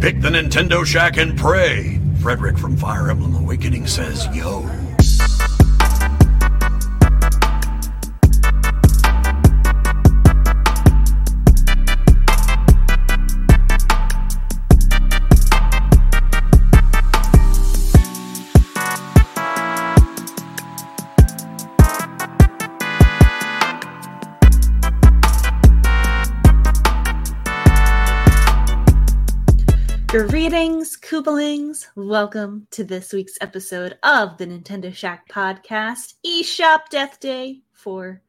Pick the Nintendo Shack and pray. Frederick from Fire Emblem Awakening says, yo. Greetings, Koopalings. Welcome to this week's episode of the Nintendo Shack podcast, eShop Death Day for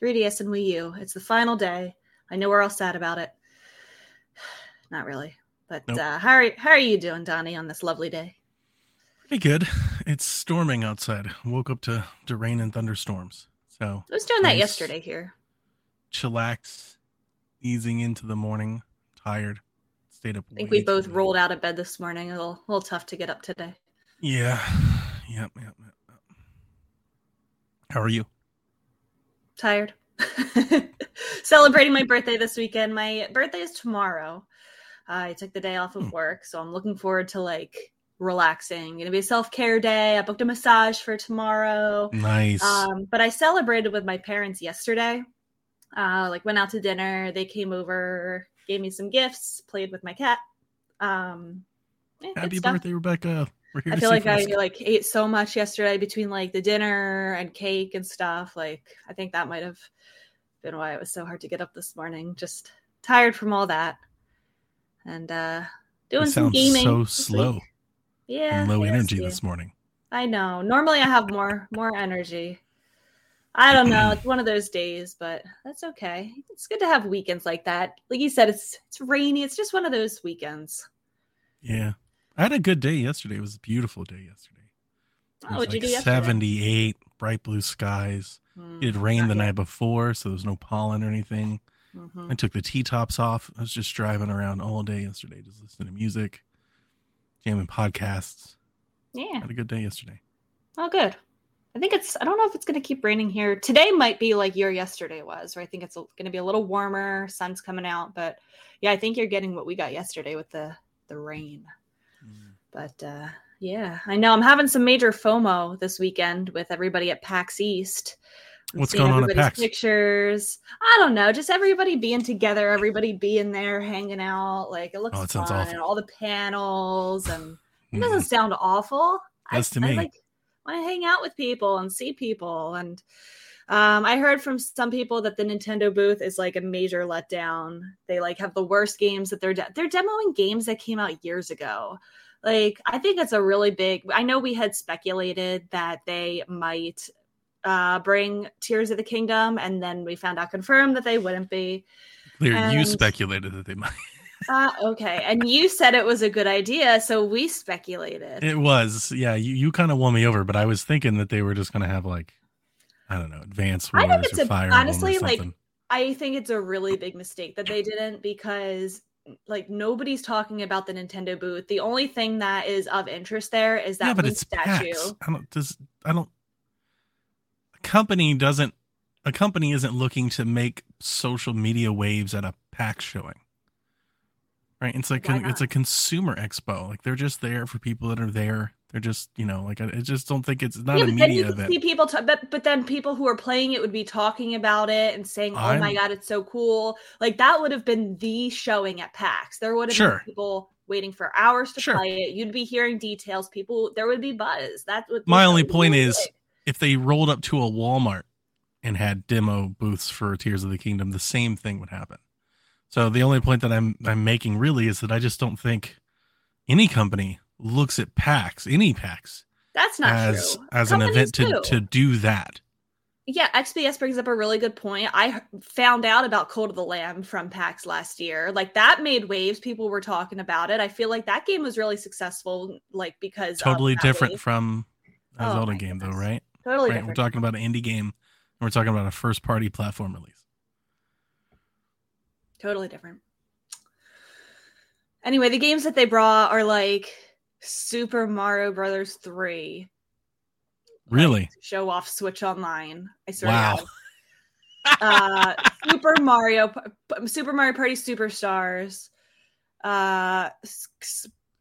3DS and Wii U. It's the final day. I know we're all sad about it. Not really. But Nope. uh, how, are, how are you doing, Donnie, on this lovely day? Pretty good. It's storming outside. Woke up to, to rain and thunderstorms. So I was doing that yesterday here. chillax, easing into the morning. Tired. Stayed up. I think we both rolled out of bed this morning. A little, a little tough to get up today. Yeah. Yep, yep, yep. How are you? tired. Celebrating my birthday this weekend. My birthday is tomorrow. I took the day off of Hmm. work, so I'm looking forward to like relaxing. Gonna be a self care day. I booked a massage for tomorrow. Nice. Um, but I celebrated with my parents yesterday. Uh, like went out to dinner. They came over, gave me some gifts, played with my cat. Um, yeah, Happy birthday, Rebecca. We're here I feel like I like ate so much yesterday between like the dinner and cake and stuff. Like I think that might have been why it was so hard to get up this morning. Just tired from all that. And uh doing some gaming. so slow. Yeah. low yes, energy yeah. this morning. I know. Normally I have more more energy. I don't know. It's one of those days, but that's okay. It's good to have weekends like that. Like you said, it's it's rainy. It's just one of those weekends. Yeah. I had a good day yesterday. It was a beautiful day yesterday. It Oh, was you like 78, bright blue skies. Hmm, It had rained the night before, so there was no pollen or anything. Mhm. I took the T tops off. I was just driving around all day yesterday, just listening to music, jamming podcasts. Yeah. Had a good day yesterday. Oh, good. I think it's. I don't know if it's going to keep raining here. Today might be like your yesterday was, where I think it's going to be a little warmer. Sun's coming out, but yeah, I think you're getting what we got yesterday with the the rain. But uh, yeah, I know I'm having some major FOMO this weekend with everybody at PAX East. I'm What's going on at PAX? Pictures. I don't know, just everybody being together, everybody being there, hanging out. Like it looks Oh, it sounds fun, awful. and all the panels, and it Mm. doesn't sound awful. Does to I me. like want to hang out with people and see people. And um, I heard from some people that the Nintendo booth is like a major letdown. They like have the worst games that they're de- they're demoing games that came out years ago. Like I think it's a really big. I know we had speculated that they might uh, bring Tears of the Kingdom, and then we found out confirmed that they wouldn't be. Clear, you speculated that they might. Uh, okay, and you said it was a good idea, so we speculated. It was, yeah. You, you kind of won me over, but I was thinking that they were just going to have like, I don't know, Advance I think it's or a- Fire honestly, like. I think it's a really big mistake that they didn't because like nobody's talking about the Nintendo booth. The only thing that is of interest there is that yeah, but it's statue. PAX. I don't. Does I don't. A company doesn't. A company isn't looking to make social media waves at a PAX showing. Right? It's like a, it's a consumer expo. Like they're just there for people that are there. They're just you know like I, I just don't think it's not yeah, a then media you could event. see people, ta- but but then people who are playing it would be talking about it and saying, "Oh my I'm- god, it's so cool!" Like that would have been the showing at PAX. There would have Sure. been people waiting for hours to Sure. play it. You'd be hearing details. People, there would be buzz. That would. My only point is big. if they rolled up to a Walmart and had demo booths for Tears of the Kingdom, the same thing would happen. So the only point that I'm I'm making really is that I just don't think any company looks at PAX, any PAX, that's not as true. as an event to do. to do that. Yeah, XBS brings up a really good point. I found out about Cult of the Lamb from PAX last year. Like that made waves. People were talking about it. I feel like that game was really successful, like because Totally different wave. from a Oh Zelda game, though, right? Totally right. We're talking about an indie game, and we're talking about a first party platform release. Totally different. Anyway, the games that they brought are like Super Mario Brothers three. Really? Like, show off Switch Online. I swear. Wow. Uh, Super Mario, Super Mario Party Superstars, uh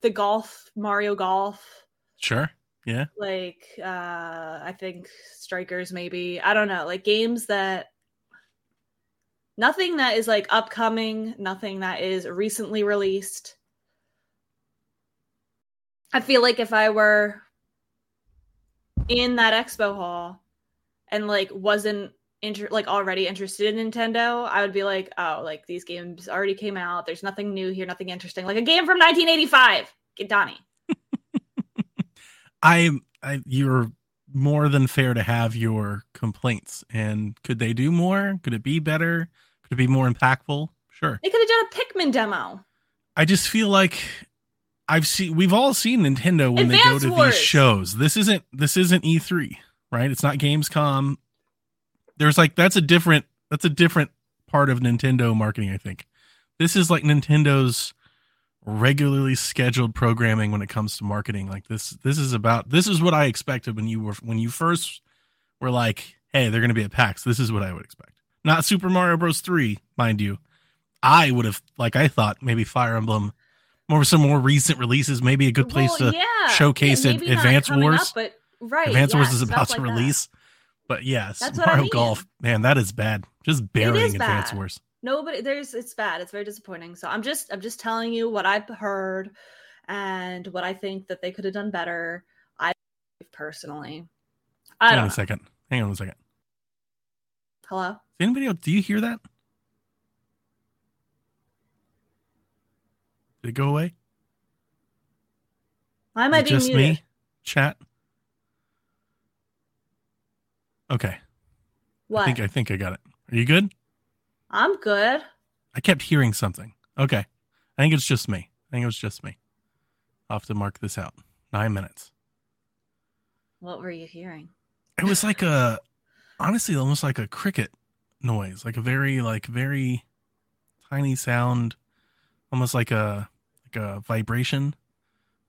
the golf Mario Golf. Sure. Yeah. Like uh I think Strikers maybe. I don't know. Like games that nothing that is like upcoming, nothing that is recently released. I feel like if I were in that expo hall and like wasn't inter- like already interested in Nintendo, I would be like, oh, like these games already came out. There's nothing new here, nothing interesting. Like a game from 1985. Get Donnie. I, I, you're more than fair to have your complaints. And could they do more? Could it be better? Could it be more impactful? Sure. They could have done a Pikmin demo. I just feel like I've seen we've all seen Nintendo when Advance they go to Wars. these shows. This isn't this isn't E3, right? It's not Gamescom. There's like that's a different that's a different part of Nintendo marketing, I think. This is like Nintendo's regularly scheduled programming when it comes to marketing. Like this this is about this is what I expected when you were when you first were like, "Hey, they're going to be at PAX." This is what I would expect. Not Super Mario Bros. 3, mind you. I would have like I thought maybe Fire Emblem more some more recent releases, maybe a good place Well, to yeah. showcase Yeah, Advance Wars. up, but right. Advance Wars is about stuff to like that. release. But yes, That's what I Mario mean. Golf, man, that is bad. Just burying Advance bad. Wars. Nobody there's it's bad. It's very disappointing. So I'm just I'm just telling you what I've heard and what I think that they could have done better. I personally. I Hang on know. a second. Hang on a second. Hello? Does anybody else, do you hear that? Did it go away? Why am I Is might it be just muted. me? Chat. Okay. What? I think I think I got it. Are you good? I'm good. I kept hearing something. Okay. I think it's just me. I think it was just me. I'll have to mark this out. Nine minutes. What were you hearing? It was like a honestly almost like a cricket noise. Like a very like very tiny sound. Almost like a like a vibration.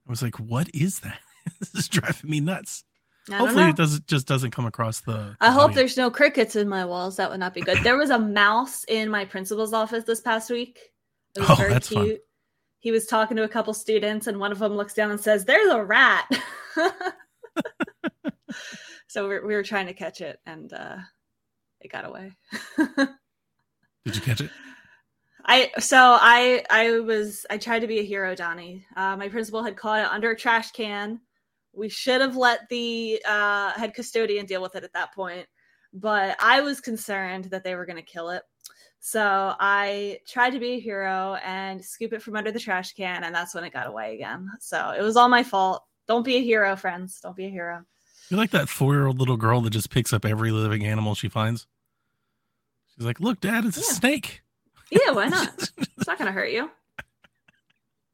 I was like, what is that? this is driving me nuts. Hopefully know. it doesn't just doesn't come across the I hope there's no crickets in my walls. That would not be good. There was a mouse in my principal's office this past week. It was Oh, very that's cute. fun. He was talking to a couple students, and one of them looks down and says, "There's a rat." so we we were trying to catch it, and uh, it got away. Did you catch it? I so I I was I tried to be a hero, Donnie. Uh, my principal had caught it under a trash can. We should have let the uh, head custodian deal with it at that point, but I was concerned that they were going to kill it. So I tried to be a hero and scoop it from under the trash can, and that's when it got away again. So it was all my fault. Don't be a hero, friends. Don't be a hero. You're like that four year old little girl that just picks up every living animal she finds. She's like, look, dad, it's a snake. Yeah, why not? It's not going to hurt you.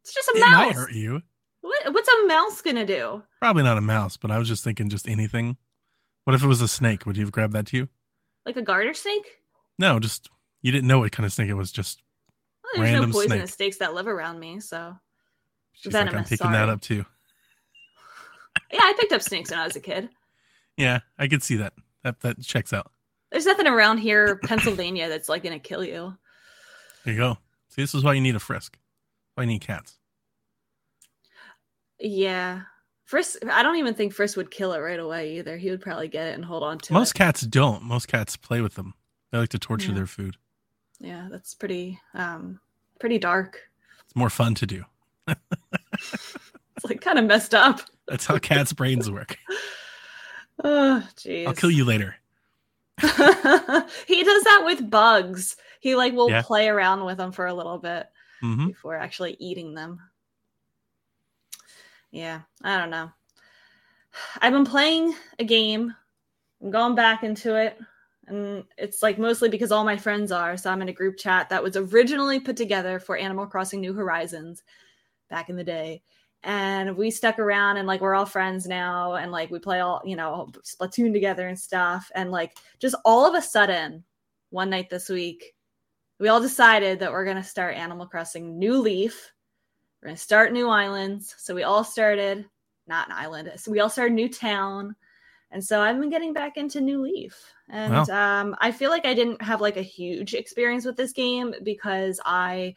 It's just a mouse. it might mouse. hurt you. What, what's a mouse going to do? Probably not a mouse, but I was just thinking just anything. What if it was a snake? Would you have grabbed that to you? Like a garter snake? No, just you didn't know what kind of snake it was. Just Well, there's Random no poisonous snake. snakes that live around me, so she's like, I'm Venomous, picking that up too. Yeah, I picked up snakes when I was a kid. Yeah, I could see that. That that checks out. There's nothing around here, Pennsylvania, that's like gonna kill you. There you go. See, this is why you need a frisk. Why you need cats. Yeah, Frisk. I don't even think Frisk would kill it right away either. He would probably get it and hold on to it. Most it. cats don't. Most cats play with them. They like to torture Yeah. their food. Yeah, that's pretty, um, pretty dark. It's more fun to do. It's like kind of messed up. That's how cats' brains work. Oh, jeez. I'll kill you later. he does that with bugs. He like will Yeah. play around with them for a little bit. hmm before actually eating them. Yeah, I don't know. I've been playing a game. I'm going back into it. And it's like mostly because all my friends are. So I'm in a group chat that was originally put together for Animal Crossing New Horizons back in the day. And we stuck around and like we're all friends now. And like we play all, you know, Splatoon together and stuff. And like just all of a sudden, one night this week, we all decided that we're going to start Animal Crossing New Leaf. We're going to start new islands. So we all started, not an island, so we all started new town. And so I've been getting back into New Leaf. And um, I feel like I didn't have like a huge experience with this game because I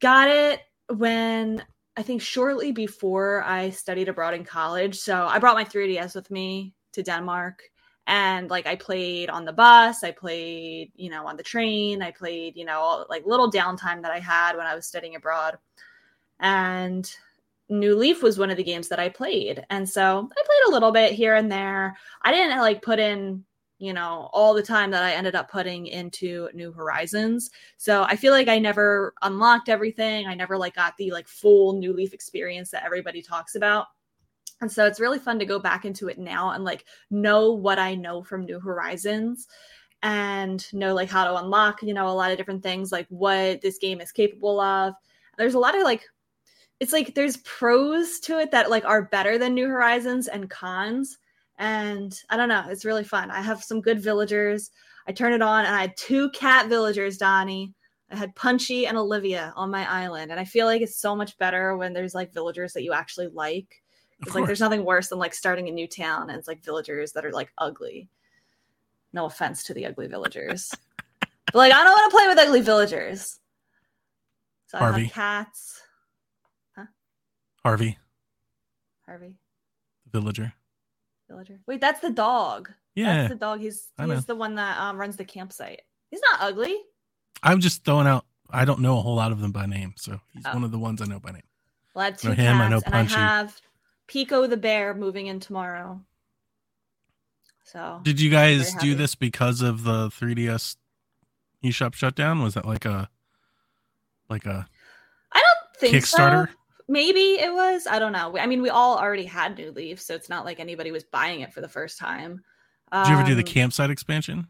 got it when I think shortly before I studied abroad in college. So I brought my 3DS with me to Denmark and like I played on the bus, I played, you know, on the train, I played, you know, all, like little downtime that I had when I was studying abroad. And New Leaf was one of the games that I played. And so I played a little bit here and there. I didn't like put in, you know, all the time that I ended up putting into New Horizons. So I feel like I never unlocked everything. I never like got the like full New Leaf experience that everybody talks about. And so it's really fun to go back into it now and like know what I know from New Horizons and know like how to unlock, you know, a lot of different things, like what this game is capable of. There's a lot of like, it's like there's pros to it that like are better than New Horizons and cons. And I don't know, it's really fun. I have some good villagers. I turn it on and I had two cat villagers, Donnie. I had Punchy and Olivia on my island. And I feel like it's so much better when there's like villagers that you actually like it's like there's nothing worse than like starting a new town and it's like villagers that are like ugly. No offense to the ugly villagers. but like I don't want to play with ugly villagers. So Harvey. I have cats. Huh? Harvey, Harvey. villager. Villager. Wait, that's the dog. Yeah, That's the dog. He's he's the one that um runs the campsite. He's not ugly. I'm just throwing out. I don't know a whole lot of them by name, so he's Oh. one of the ones I know by name. Well, I have two know him, cats, I know and I have Pekoe the bear moving in tomorrow. So Did you guys do this because of the 3DS eShop shutdown? Was that like a like a I don't think Kickstarter? so. Maybe it was. I don't know. I mean, we all already had New Leaf, so it's not like anybody was buying it for the first time. Did you ever do the Um, campsite expansion?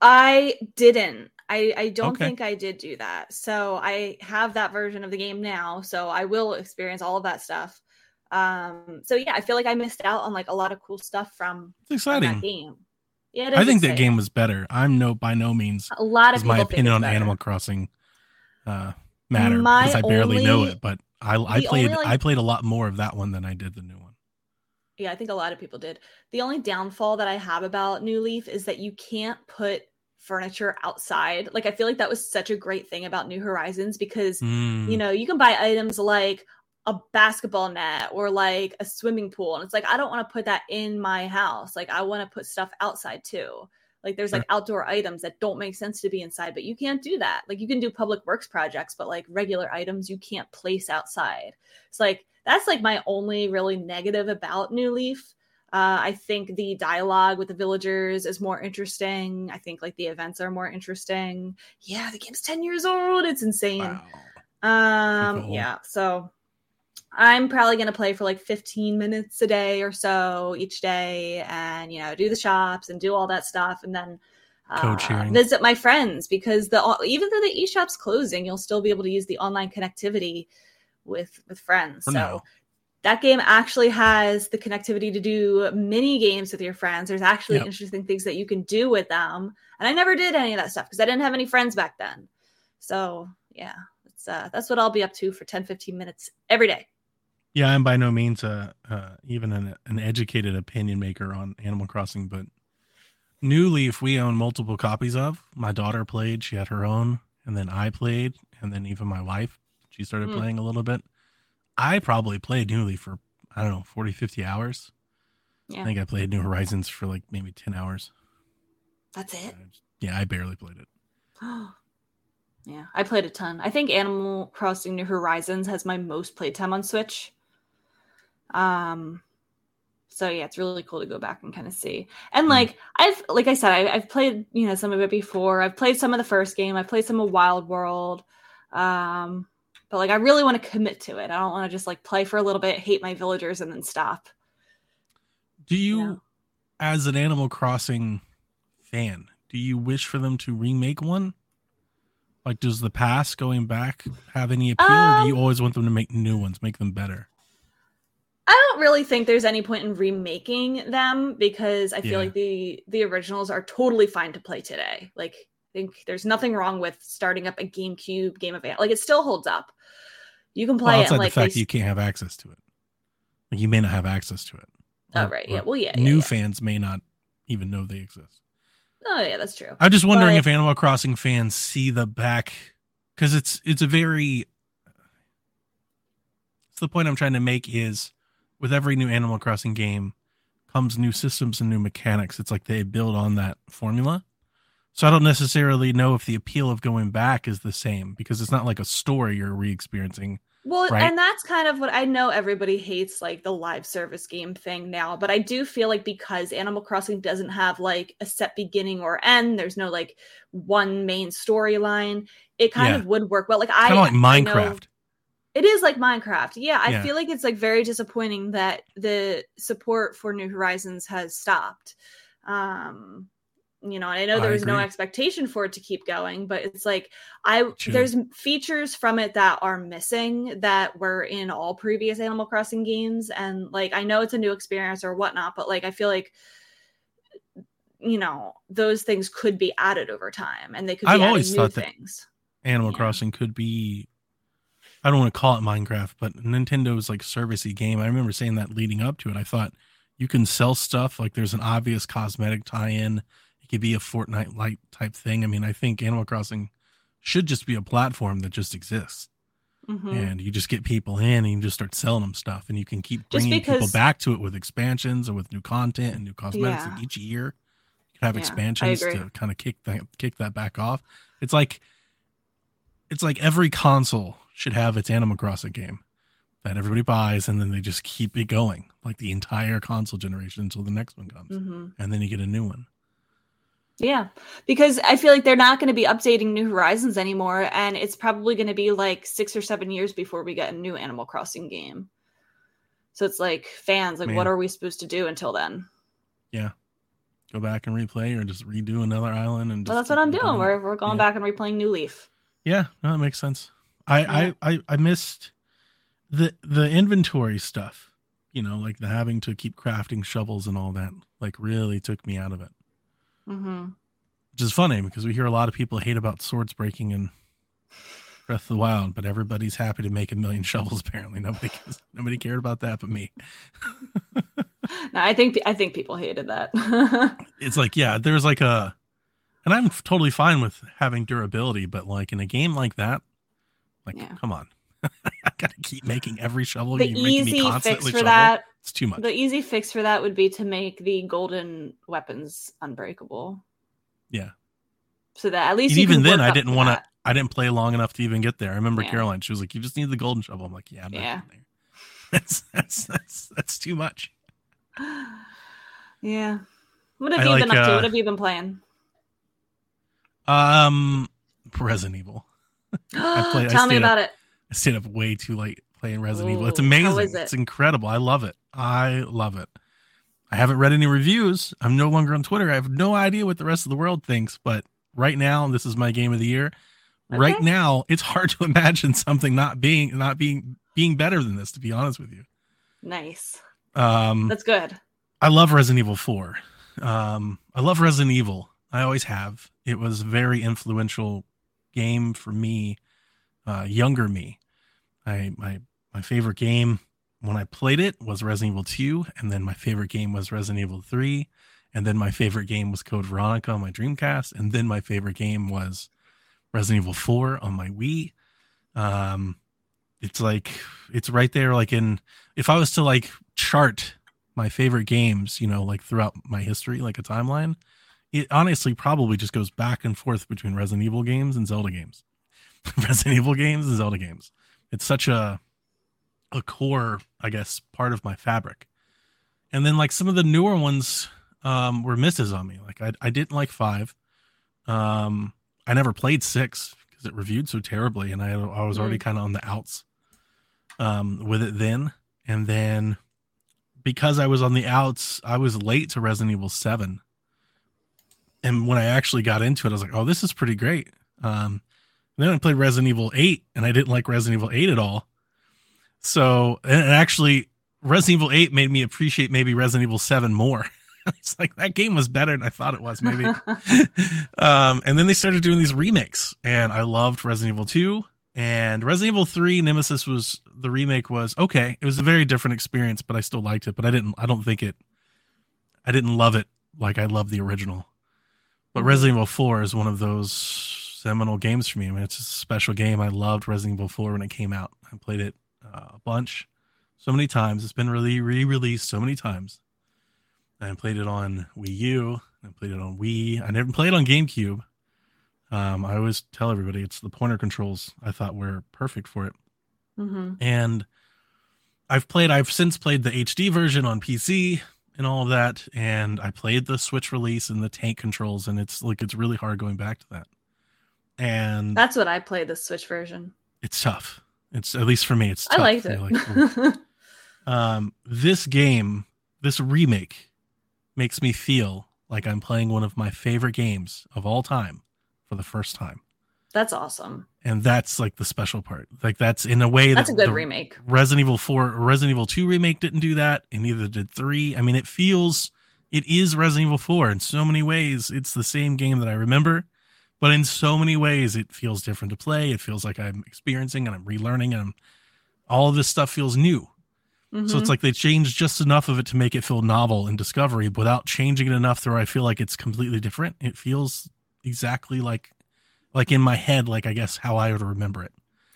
I didn't. I, I don't Okay. think I did do that. So I have that version of the game now. So I will experience all of that stuff. Um, so yeah, I feel like I missed out on like a lot of cool stuff from, It's from that exciting. game. Yeah, it I think that game was better. I'm no by no means A lot of my opinion on. Animal Crossing uh matter My because I barely know it, but I I played only, like- I played a lot more of that one than I did the new one. Yeah, I think a lot of people did. The only downfall that I have about New Leaf is that you can't put furniture outside. Like I feel like that was such a great thing about New Horizons because Mm, you know, you can buy items like a basketball net or like a swimming pool and it's like I don't want to put that in my house. Like I want to put stuff outside too. Like there's like outdoor items that don't make sense to be inside, but you can't do that. Like you can do public works projects, but like regular items you can't place outside. It's like that's like my only really negative about New Leaf. Uh, I think the dialogue with the villagers is more interesting. I think like the events are more interesting. Yeah, the game's 10 years old. It's insane. wow. Um, Cool. yeah. So I'm probably gonna play for like 15 minutes a day or so each day, and you know, do the shops and do all that stuff, and then uh, visit my friends because the even though the eShop's closing, you'll still be able to use the online connectivity with with friends. For so that game actually has the connectivity to do mini games with your friends. There's actually Yep. interesting things that you can do with them. And I never did any of that stuff because I didn't have any friends back then. So yeah, uh, that's what I'll be up to for 10, 15 minutes every day. Yeah, I'm by no means uh, uh even an an educated opinion maker on Animal Crossing, but New Leaf we own multiple copies of. My daughter played, she had her own, and then I played, and then even my wife, she started Hmm. playing a little bit. I probably played New Leaf for I don't know, 40 50 hours. Yeah, I think I played New Horizons for like maybe 10 hours. that's it. Yeah, I barely played it. yeah, I played a ton. I think Animal Crossing New Horizons has my most playtime on Switch. Um, so yeah, it's really cool to go back and kind of see. And Hmm. like I've, like I said, I, I've played you know some of it before. I've played some of the first game. I've played some of Wild World. Um, but like I really want to commit to it. I don't want to just like play for a little bit, hate my villagers, and then stop. Do you, as an Animal Crossing fan, do you wish for them to remake one? Like, does the past going back have any appeal, or do you Um, always want them to make new ones, make them better? I don't really think there's any point in remaking them because I feel Yeah. like the the originals are totally fine to play today. Like I think there's nothing wrong with starting up a GameCube Game of Like it still holds up. You can play Well, it outside like the fact they- you can't have access to it, like you may not have access to it. Oh Or- right, yeah. Well, yeah. yeah, new yeah. fans may not even know they exist. Oh yeah, that's true. I'm just wondering But- if Animal Crossing fans see the back because it's it's a very It's the point I'm trying to make is with every new Animal Crossing game comes new systems and new mechanics. It's like they build on that formula. So I don't necessarily know if the appeal of going back is the same because it's not like a story you're re-experiencing. Well, Right. and that's kind of what I know everybody hates like the live service game thing now, but I do feel like because Animal Crossing doesn't have like a set beginning or end, there's no like one main storyline, it kind Yeah. of would work well. Like I Kind of like Minecraft. it is like Minecraft. Yeah, I Yeah. feel like it's like very disappointing that the support for New Horizons has stopped. Um you know, and I know I there was no expectation for it to keep going, but it's like I True. there's features from it that are missing that were in all previous Animal Crossing games, and like I know it's a new experience or whatnot, but like I feel like you know those things could be added over time, and they could be I've always new thought that- things. Animal Yeah. Crossing could be I don't want to call it Minecraft, but Nintendo's like servicey game. I remember saying that leading up to it. I thought you can sell stuff like there's an obvious cosmetic tie-in. Could be a Fortnite light type thing. I mean, I think Animal Crossing should just be a platform that just exists. Mhm. and you just get people in and you just start selling them stuff and you can keep bringing people back to it with expansions and with new content and new cosmetics Yeah. each year you can have Yeah, expansions to kind of kick that kick that back off it's like it's like every console should have its animal crossing game that everybody buys and then they just keep it going like the entire console generation until the next one comes Mhm. and then you get a new one Yeah, because I feel like they're not going to be updating New Horizons anymore, and it's probably going to be like six or seven years before we get a new Animal Crossing game. So it's like fans, like, Man. what are we supposed to do until then? Yeah, go back and replay or just redo another island and Well, that's what I'm doing. We're we're going Yeah. back and replaying New Leaf. Yeah, no, that makes sense. I, Yeah. I, I, I missed the the inventory stuff. You know, like the having to keep crafting shovels and all that. Like really took me out of it. hmm Which is funny because we hear a lot of people hate about swords breaking in Breath of the Wild, but everybody's happy to make a million shovels. Apparently, nobody nobody cared about that but me. No, I think I think people hated that. It's like yeah, there's like a, and I'm totally fine with having durability, but like in a game like that, like Yeah. come on. I gotta keep making every shovel. the You're easy fix constantly for shovel. that, It's too much. the easy fix for that would be to make the golden weapons unbreakable. Yeah. So that at least even then, I didn't want to. I didn't play long enough to even get there. I remember Yeah. Caroline. She was like, "You just need the golden shovel." I'm like, "Yeah, I'm not Yeah. there. That's that's that's that's too much." yeah. What have I you like, been up to? uh, What have you been playing? Um, Resident Evil. I play- I Tell me stayed up- about it. I stayed up way too late playing Resident Evil. It's amazing. is it? It's incredible. I love it. I love it. I haven't read any reviews. I'm no longer on Twitter. I have no idea what the rest of the world thinks, but right now, this is my game of the year. Right now, it's hard to imagine something not being not being being better than this. To be honest with you, Nice. um, That's good. I love Resident Evil 4. Um, I love Resident Evil. I always have. It was a very influential game for me, uh, younger me. I my my favorite game when I played it was Resident Evil 2, and then my favorite game was Resident Evil 3, and then my favorite game was Code Veronica on my Dreamcast, and then my favorite game was Resident Evil 4 on my Wii. Um, it's like it's right there, like in if I was to like chart my favorite games, you know, like throughout my history, like a timeline, it honestly probably just goes back and forth between Resident Evil games and Zelda games. Resident Evil games and Zelda games. It's such a a core, I guess, part of my fabric. And then like some of the newer ones um were misses on me. Like I I didn't like 5. Um I never played 6 because it reviewed so terribly and I I was already kind of on the outs um with it then. And then because I was on the outs, I was late to Resident Evil 7. And when I actually got into it, I was like, oh, this is pretty great. Um, then I played Resident Evil 8, and I didn't like Resident Evil 8 at all. So, and actually, Resident Evil 8 made me appreciate maybe Resident Evil 7 more. it's like that game was better than I thought it was, maybe. um, and then they started doing these remakes, and I loved Resident Evil 2 and Resident Evil 3 Nemesis was the remake was okay. It was a very different experience, but I still liked it. But I didn't I don't think it I didn't love it like I love the original. But Mhm. Resident Evil 4 is one of those seminal games for me. I mean, it's a special game. I loved Resident Evil 4 when it came out. I played it uh, a bunch. so many times. It's been really re-released so many times. I played it on Wii U. I played it on Wii. I never played on GameCube. Um, I always tell everybody it's the pointer controls I thought were perfect for it. hmm And I've played. I've since played the HD version on PC and all of that. And I played the Switch release and the tank controls, and it's like it's really hard going back to that. And That's what I played the Switch version. it's tough. It's at least for me. It's I liked it. like, um, this game, this remake, makes me feel like I'm playing one of my favorite games of all time for the first time, That's awesome. and that's like the special part. Like that's in a way That's that a good remake. Resident Evil Four, Resident Evil Two remake didn't do that, and neither did Three. I mean, it feels it is Resident Evil Four in so many ways. It's the same game that I remember, but in so many ways, it feels different to play. It feels like I'm experiencing and I'm relearning, and I'm, all of this stuff feels new. So Mhm. it's like they changed just enough of it to make it feel novel and discovery without changing it enough to where I feel like it's completely different. It feels exactly like like in my head, like I guess how I would remember it.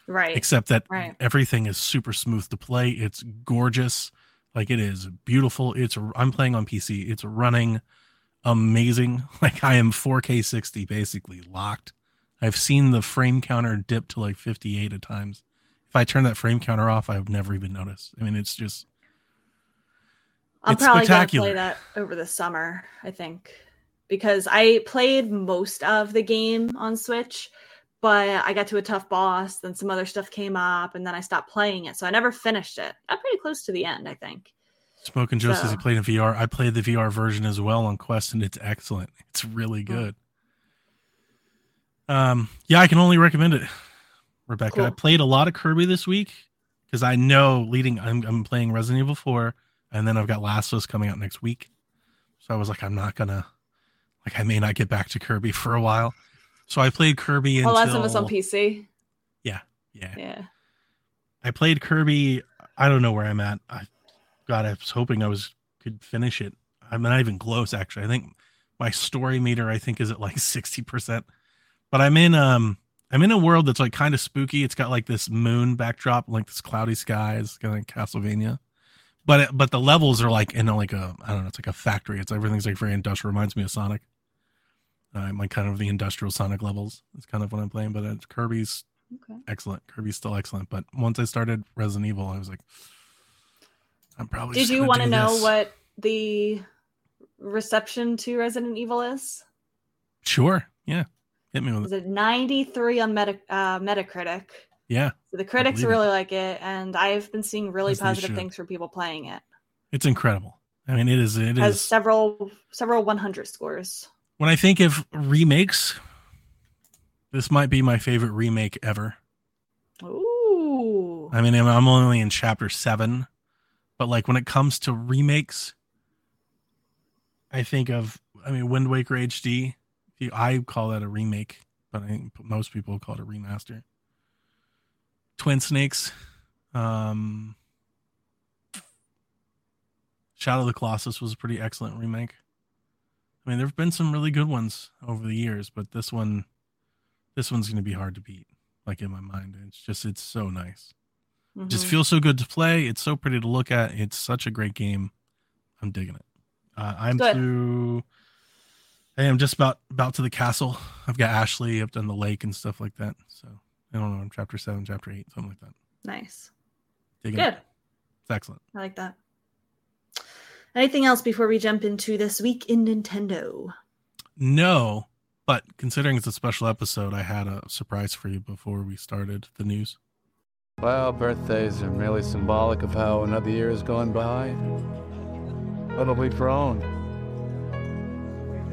right. Except that Right. everything is super smooth to play. It's gorgeous. Like it is beautiful. It's I'm playing on PC. It's running amazing. Like I am 4K 60 basically locked. I've seen the frame counter dip to like 58 at times. If I turn that frame counter off, I've never even noticed. I mean, it's just I'm it's probably gonna spectacular. play that over the summer, I think. Because I played most of the game on Switch, but I got to a tough boss, then some other stuff came up, and then I stopped playing it. So I never finished it. I'm pretty close to the end, I think. Smoke and Joe says he played in VR. I played the VR version as well on Quest, and it's excellent. It's really good. Um, yeah, I can only recommend it, Rebecca. I played a lot of Kirby this week because I know leading. I'm I'm playing Resident Evil Four, and then I've got Last of Us coming out next week. So I was like, I'm not gonna, like, I may not get back to Kirby for a while. So I played Kirby Well, until Last of Us on PC. Yeah, yeah. Yeah. I played Kirby. I don't know where I'm at. I, God, I was hoping I was could finish it. I'm not even close. Actually, I think my story meter I think is at like sixty percent. But I'm in um I'm in a world that's like kind of spooky. It's got like this moon backdrop, like this cloudy skies, kind of like Castlevania. But it, but the levels are like in like a I don't know. It's like a factory. It's everything's like very industrial. Reminds me of Sonic. Uh, like kind of the industrial Sonic levels. It's kind of what I'm playing. But it's Kirby's Okay. excellent. Kirby's still excellent. But once I started Resident Evil, I was like, I'm probably. Did you want to know this. what the reception to Resident Evil is? Sure. Yeah. Hit me with it. it 93 on Meta, uh, Metacritic? Yeah. So the critics believe it. really like it, and I've been seeing really As positive things for people playing it. It's incredible. I mean, it is. It has is. several several 100 scores. When I think of remakes, this might be my favorite remake ever. Ooh. I mean, I'm only in chapter seven, but like when it comes to remakes, I think of. I mean, Wind Waker HD. I call that a remake, but I think most people call it a remaster. Twin Snakes, um, Shadow of the Colossus was a pretty excellent remake. I mean, there've been some really good ones over the years, but this one, this one's going to be hard to beat. Like in my mind, it's just it's so nice just Mhm. feels so good to play. It's so pretty to look at. It's such a great game. I'm digging it. Uh, I'm Good. through. I am just about about to the castle. I've got Ashley. I've done the lake and stuff like that. So I don't know. I'm chapter seven, chapter eight, something like that. nice. Digging Good. it. It's excellent. I like that. Anything else before we jump into this week in Nintendo? No, but considering it's a special episode, I had a surprise for you before we started the news. Well, birthdays are merely symbolic of how another year has gone by. Probably grown.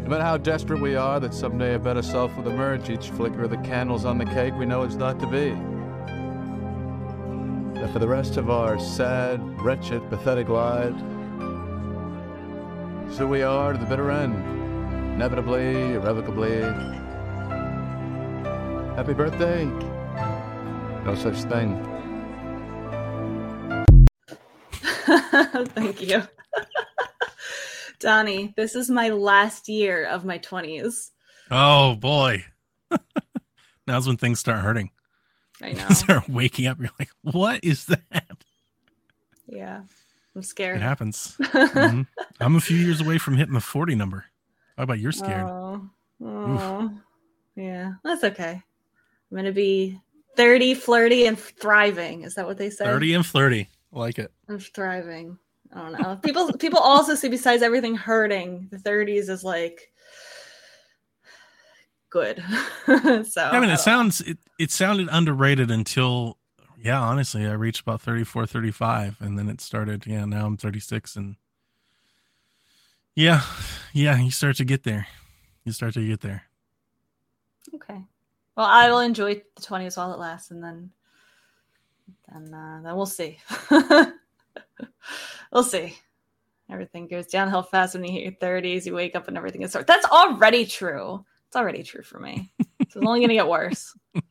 No matter how desperate we are that someday a better self will emerge, each flicker of the candles on the cake we know it's not to be. But for the rest of our sad, wretched, pathetic lives, who we are to the bitter end. Inevitably, irrevocably. Happy birthday. No such thing. Thank you. Donnie, this is my last year of my 20s. Oh boy, now's when things start hurting. I know. start waking up. You're like, what is that? Yeah. I'm scared. It happens. Mhm. I'm a few years away from hitting the 40 number. How about you're scared? Oh, oh. yeah, that's okay. I'm gonna be 30, flirty, and thriving. Is that what they say? 30 and flirty. I like it. I'm thriving. I don't know. People people also see besides everything hurting, the 30s is like good. so I mean, it don't- sounds it, it sounded underrated until yeah, honestly, I reached about 34, 35 and then it started, yeah, now I'm 36 and yeah, yeah, you start to get there. You start to get there. okay. Well, I will enjoy the 20s while it lasts, and then then uh, then we'll see. we'll see. Everything goes downhill fast when you hit your 30s. You wake up and everything is. Sort. That's already true. It's already true for me. So it's only going to get worse.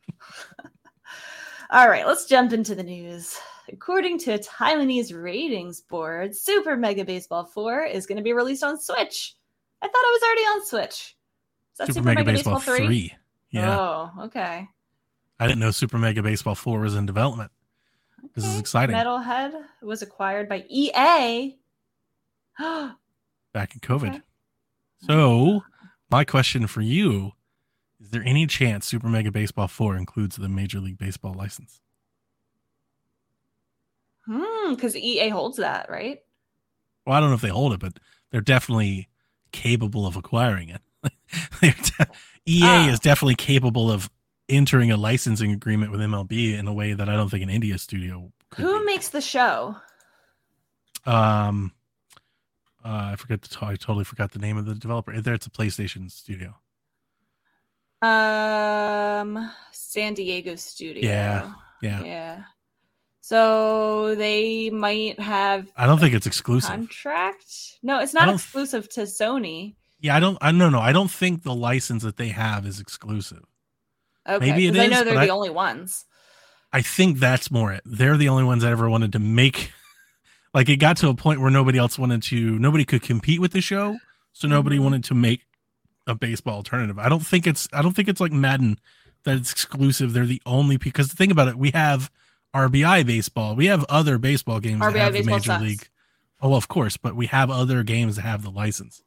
All right, let's jump into the news. According to a Taiwanese ratings board, Super Mega Baseball 4 is going to be released on Switch. I thought it was already on Switch. Is that Super, Mega, Baseball, 3? Yeah. Oh, okay. I didn't know Super Mega Baseball 4 was in development. This is exciting. Metalhead was acquired by EA. Back in COVID. Okay. So, my question for you is there any chance Super Mega Baseball 4 includes the Major League Baseball license? Hmm, because EA holds that, right? Well, I don't know if they hold it, but they're definitely capable of acquiring it. De- EA Ah. is definitely capable of entering a licensing agreement with MLB in a way that I don't think an India studio could. Who be. makes the show? um uh, I forget the t- I totally forgot the name of the developer. There, it's a PlayStation studio. Um, San Diego studio. Yeah, yeah. Yeah. So they might have I don't think it's exclusive. contract. No, it's not exclusive to Sony. Yeah, I don't. I no, no. I don't think the license that they have is exclusive. Okay, Maybe it 'cause I know they're the I- only ones. I think that's more it. They're the only ones that ever wanted to make like it got to a point where nobody else wanted to nobody could compete with the show, so nobody Mhm. wanted to make a baseball alternative. I don't think it's I don't think it's like Madden that it's exclusive. They're the only because the thing about it, we have RBI baseball. We have other baseball games that RBI have the major sucks. league. Oh, well, of course, but we have other games that have the license.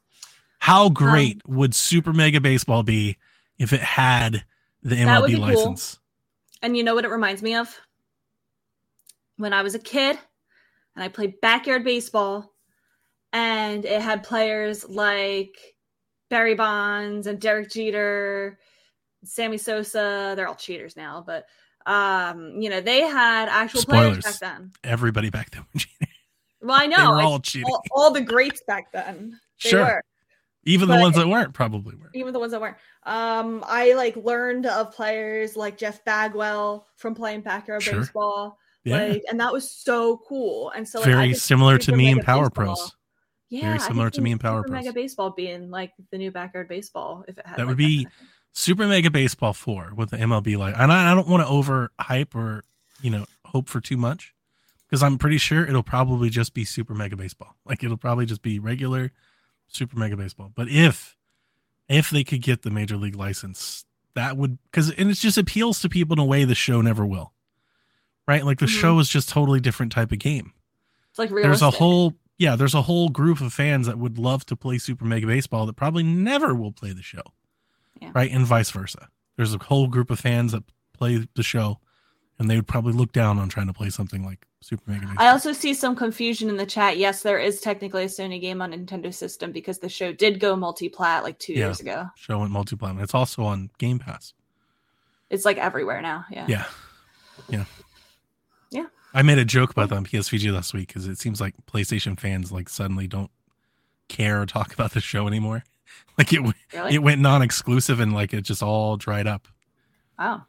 How great Um, would Super Mega Baseball be if it had the That would MLB be cool. license? And you know what it reminds me of? When I was a kid and I played backyard baseball, and it had players like Barry Bonds and Derek Jeter, Sammy Sosa. They're all cheaters now, but um, you know, they had actual players back then. Everybody back then. Well, I know all all, all the greats back then. They Sure. were. Even the But- ones that weren't probably were. even the ones that weren't. Um, I like learned of players like Jeff Bagwell from playing backyard Sure. baseball. Yeah. Like, and that was so cool. And so like, Very similar to me and Mega Power Baseball- Pros. Yeah, Very similar to me and Power Super Mega Pros. Baseball being like the new backyard baseball if it had That like, would be- kind of. Super Mega Baseball 4 with the MLB like and I, I don't want to over hype or you know hope for too much because I'm pretty sure it'll probably just be Super Mega Baseball. Like it'll probably just be regular Super Mega Baseball. But if if they could get the major league license, that would because and it just appeals to people in a way the show never will. Right? Like the Mhm. show is just totally different type of game. It's like there's a whole yeah there's a whole group of fans that would love to play super mega baseball that probably never will play the show Yeah. right and vice versa there's a whole group of fans that play the show and they would probably look down on trying to play something like super mega baseball I also see some confusion in the chat. Yes, there is technically a Sony game on Nintendo system because the show did go multi-plat like two Yeah. years ago. show went multi-platform it's also on game pass It's like everywhere now. Yeah. yeah yeah Yeah. i made a joke about that on psvg last week because it seems like playstation fans like suddenly don't care or talk about the show anymore like it Really? it went non-exclusive and like it just all dried up wow.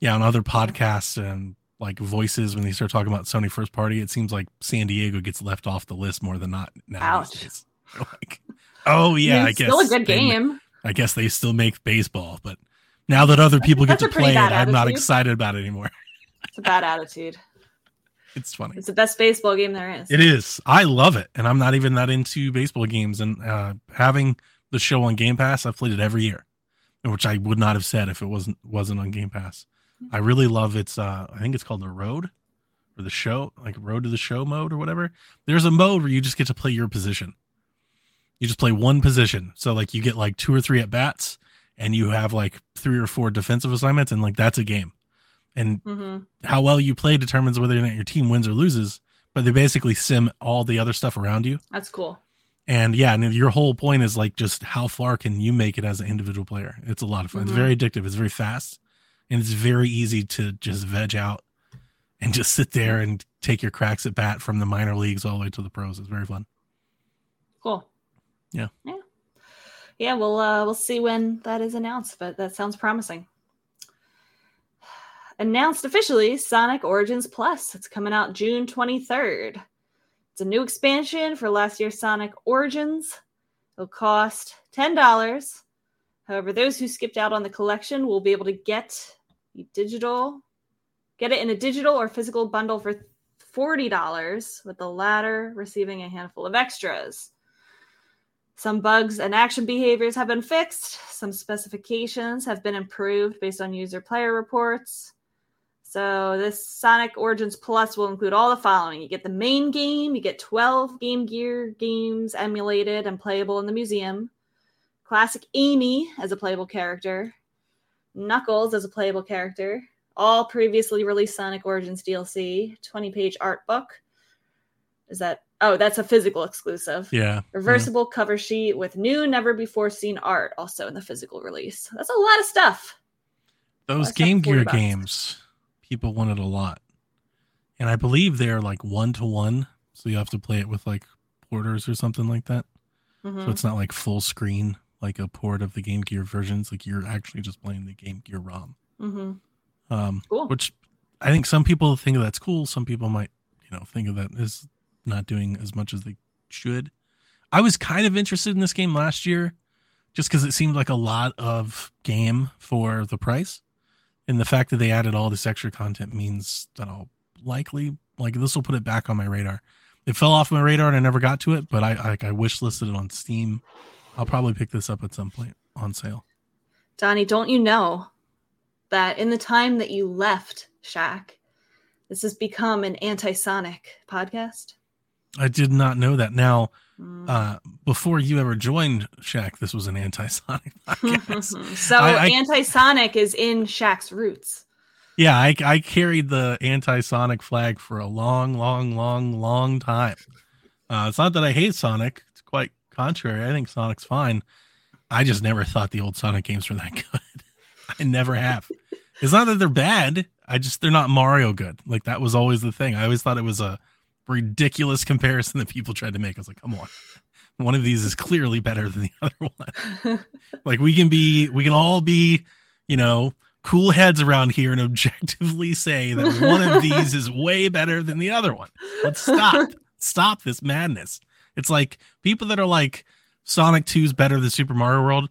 Yeah, on other podcasts and like voices when they start talking about Sony first party, it seems like San Diego gets left off the list more than not now. Ouch. Like, oh yeah, I it's guess still a good game. I guess they still make baseball, but now that other people get to play it, bad I'm not excited about it anymore. It's a bad attitude. It's funny. It's the best baseball game there is. It is. I love it, and I'm not even that into baseball games. And uh, having the show on Game Pass, I've played it every year, which I would not have said if it wasn't wasn't on Game Pass. I really love its. Uh, I think it's called the Road, or the show, like Road to the Show mode or whatever. There's a mode where you just get to play your position. You just play one position. So like you get like two or three at bats and you have like three or four defensive assignments and like that's a game. And hmm how well you play determines whether or not your team wins or loses, but they basically sim all the other stuff around you. That's cool. And yeah, and your whole point is like just how far can you make it as an individual player? It's a lot of fun. Mhm. It's very addictive. It's very fast, and it's very easy to just veg out and just sit there and take your cracks at bat from the minor leagues all the way to the pros. It's very fun. Cool. Yeah. Yeah. Yeah, we'll uh we'll see when that is announced, but that sounds promising. Announced officially Sonic Origins Plus. It's coming out June 23rd. It's a new expansion for last year's Sonic Origins. It'll cost $10. However, those who skipped out on the collection will be able to get digital get it in a digital or physical bundle for $40, with the latter receiving a handful of extras. Some bugs and action behaviors have been fixed. Some specifications have been improved based on user player reports. So, this Sonic Origins Plus will include all the following you get the main game, you get 12 Game Gear games emulated and playable in the museum, classic Amy as a playable character, Knuckles as a playable character, all previously released Sonic Origins DLC, 20 page art book. Is that, oh, that's a physical exclusive Yeah. reversible cover sheet with new never before seen art also in the physical release that's a lot of stuff Those except Game 40 Gear games, people wanted a lot. And I believe they're like one to one. So you have to play it with like porters or something like that. Mhm. So it's not like full screen, like a port of the Game Gear versions. Like you're actually just playing the Game Gear ROM. Mhm. Um, Cool. which I think some people think that's cool. Some people might, you know, think of that as not doing as much as they should. I was kind of interested in this game last year just because it seemed like a lot of game for the price. And the fact that they added all this extra content means that I'll likely, like, this will put it back on my radar. It fell off my radar and I never got to it, but I, like, I wish listed it on Steam. I'll probably pick this up at some point on sale. donnie don't you know that in the time that you left Shack, this has become an anti-sonic podcast I did not know that. Now, Mm. uh, before you ever joined Shack, this was an anti-sonic podcast. so I- I- anti-sonic is in Shack's roots yeah, I, I carried the anti-sonic flag for a long, long, long, long time. Uh, it's not that I hate Sonic; contrary. I think Sonic's fine. I just never thought the old Sonic games were that good. I never have. It's not that they're bad. I just they're not Mario good. Like that was always the thing. I always thought it was a ridiculous comparison that people tried to make. I was like, come on. One of these is clearly better than the other one. like we can be we can all be you know cool heads around here and objectively say that one of these is way better than the other one let's stop stop this madness it's like people that are like sonic 2 is better than super mario world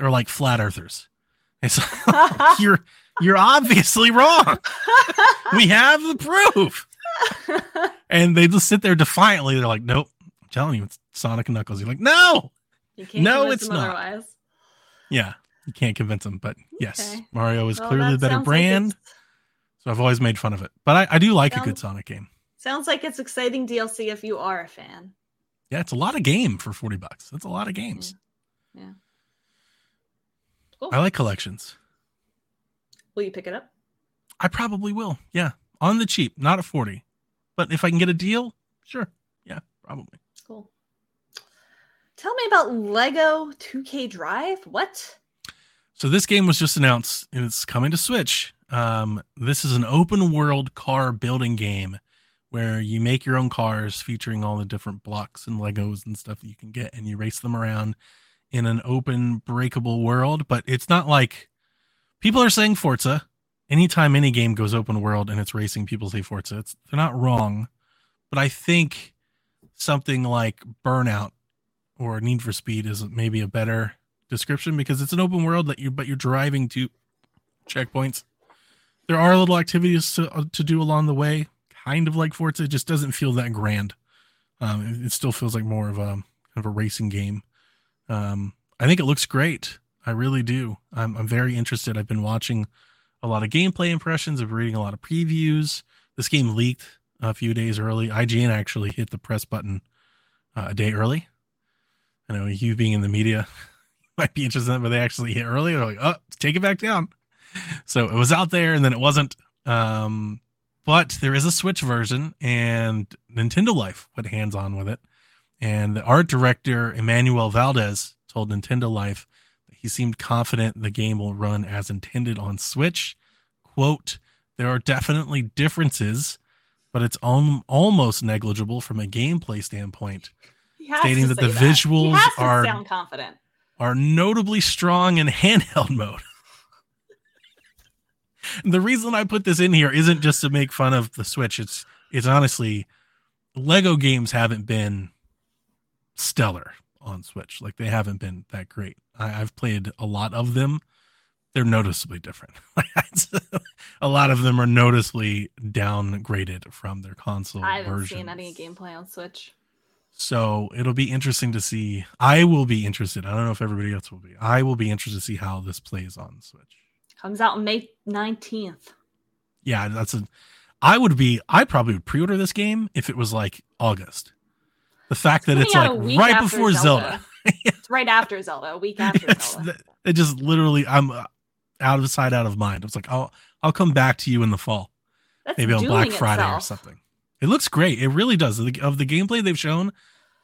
are like flat earthers it's you're you're obviously wrong we have the proof and they just sit there defiantly they're like nope i'm telling you it's sonic and knuckles you're like no You No, it's not. otherwise yeah you can't convince them but yes Okay. mario is Well, clearly the better sounds like brand so I've always made fun of it. But I, I do like a good Sonic game. sounds like it's exciting DLC if you are a fan. Yeah, it's a lot of game for 40 bucks. That's a lot of games. Yeah. Cool. I like collections. Will you pick it up? I probably will. Yeah. On the cheap, not at 40. But if I can get a deal, sure. Yeah, probably. Cool. Tell me about Lego 2K Drive. What? So this game was just announced and it's coming to Switch. Um, this is an open world car building game where you make your own cars featuring all the different blocks and Legos and stuff that you can get and you race them around in an open breakable world, but it's not like people are saying Forza. Anytime any game goes open world and it's racing, people say Forza. It's they're not wrong, but I think something like Burnout or Need for Speed is maybe a better description because it's an open world that you but you're driving to checkpoints. There are little activities to uh, to do along the way, kind of like Forza. It just doesn't feel that grand. Um, it, it still feels like more of a kind of a racing game. Um, I think it looks great. I really do. I'm I'm very interested. I've been watching a lot of gameplay impressions. I've reading a lot of previews. This game leaked a few days early. IGN actually hit the press button uh, a day early. I know you being in the media might be interested, in it, but they actually hit early. They're like, oh, take it back down. So it was out there and then it wasn't. Um, but there is a Switch version, and Nintendo Life went hands on with it. And the art director, Emmanuel Valdez, told Nintendo Life that he seemed confident the game will run as intended on Switch. Quote, there are definitely differences, but it's al- almost negligible from a gameplay standpoint. Stating that the that. visuals are are notably strong in handheld mode. the reason I put this in here isn't just to make fun of the Switch. It's it's honestly Lego games haven't been stellar on Switch. Like they haven't been that great. I, have played a lot of them. They're noticeably different. a lot of them are noticeably downgraded from their console I haven't versions. seen any gameplay on Switch. So it'll be interesting to see. I will be interested. I don't know if everybody else will be. I will be interested to see how this plays on Switch. Comes out May 19th. Yeah, that's a. I would be. I probably would pre-order this game if it was like August. The fact that it's like right before Zelda. It's right after Zelda, a week after It's Zelda. it just literally. I'm uh, out of sight, out of mind. It's like I'll I'll come back to you in the fall, That's maybe on Black Friday or something. It looks great. It really does. Of the- Of the gameplay they've shown,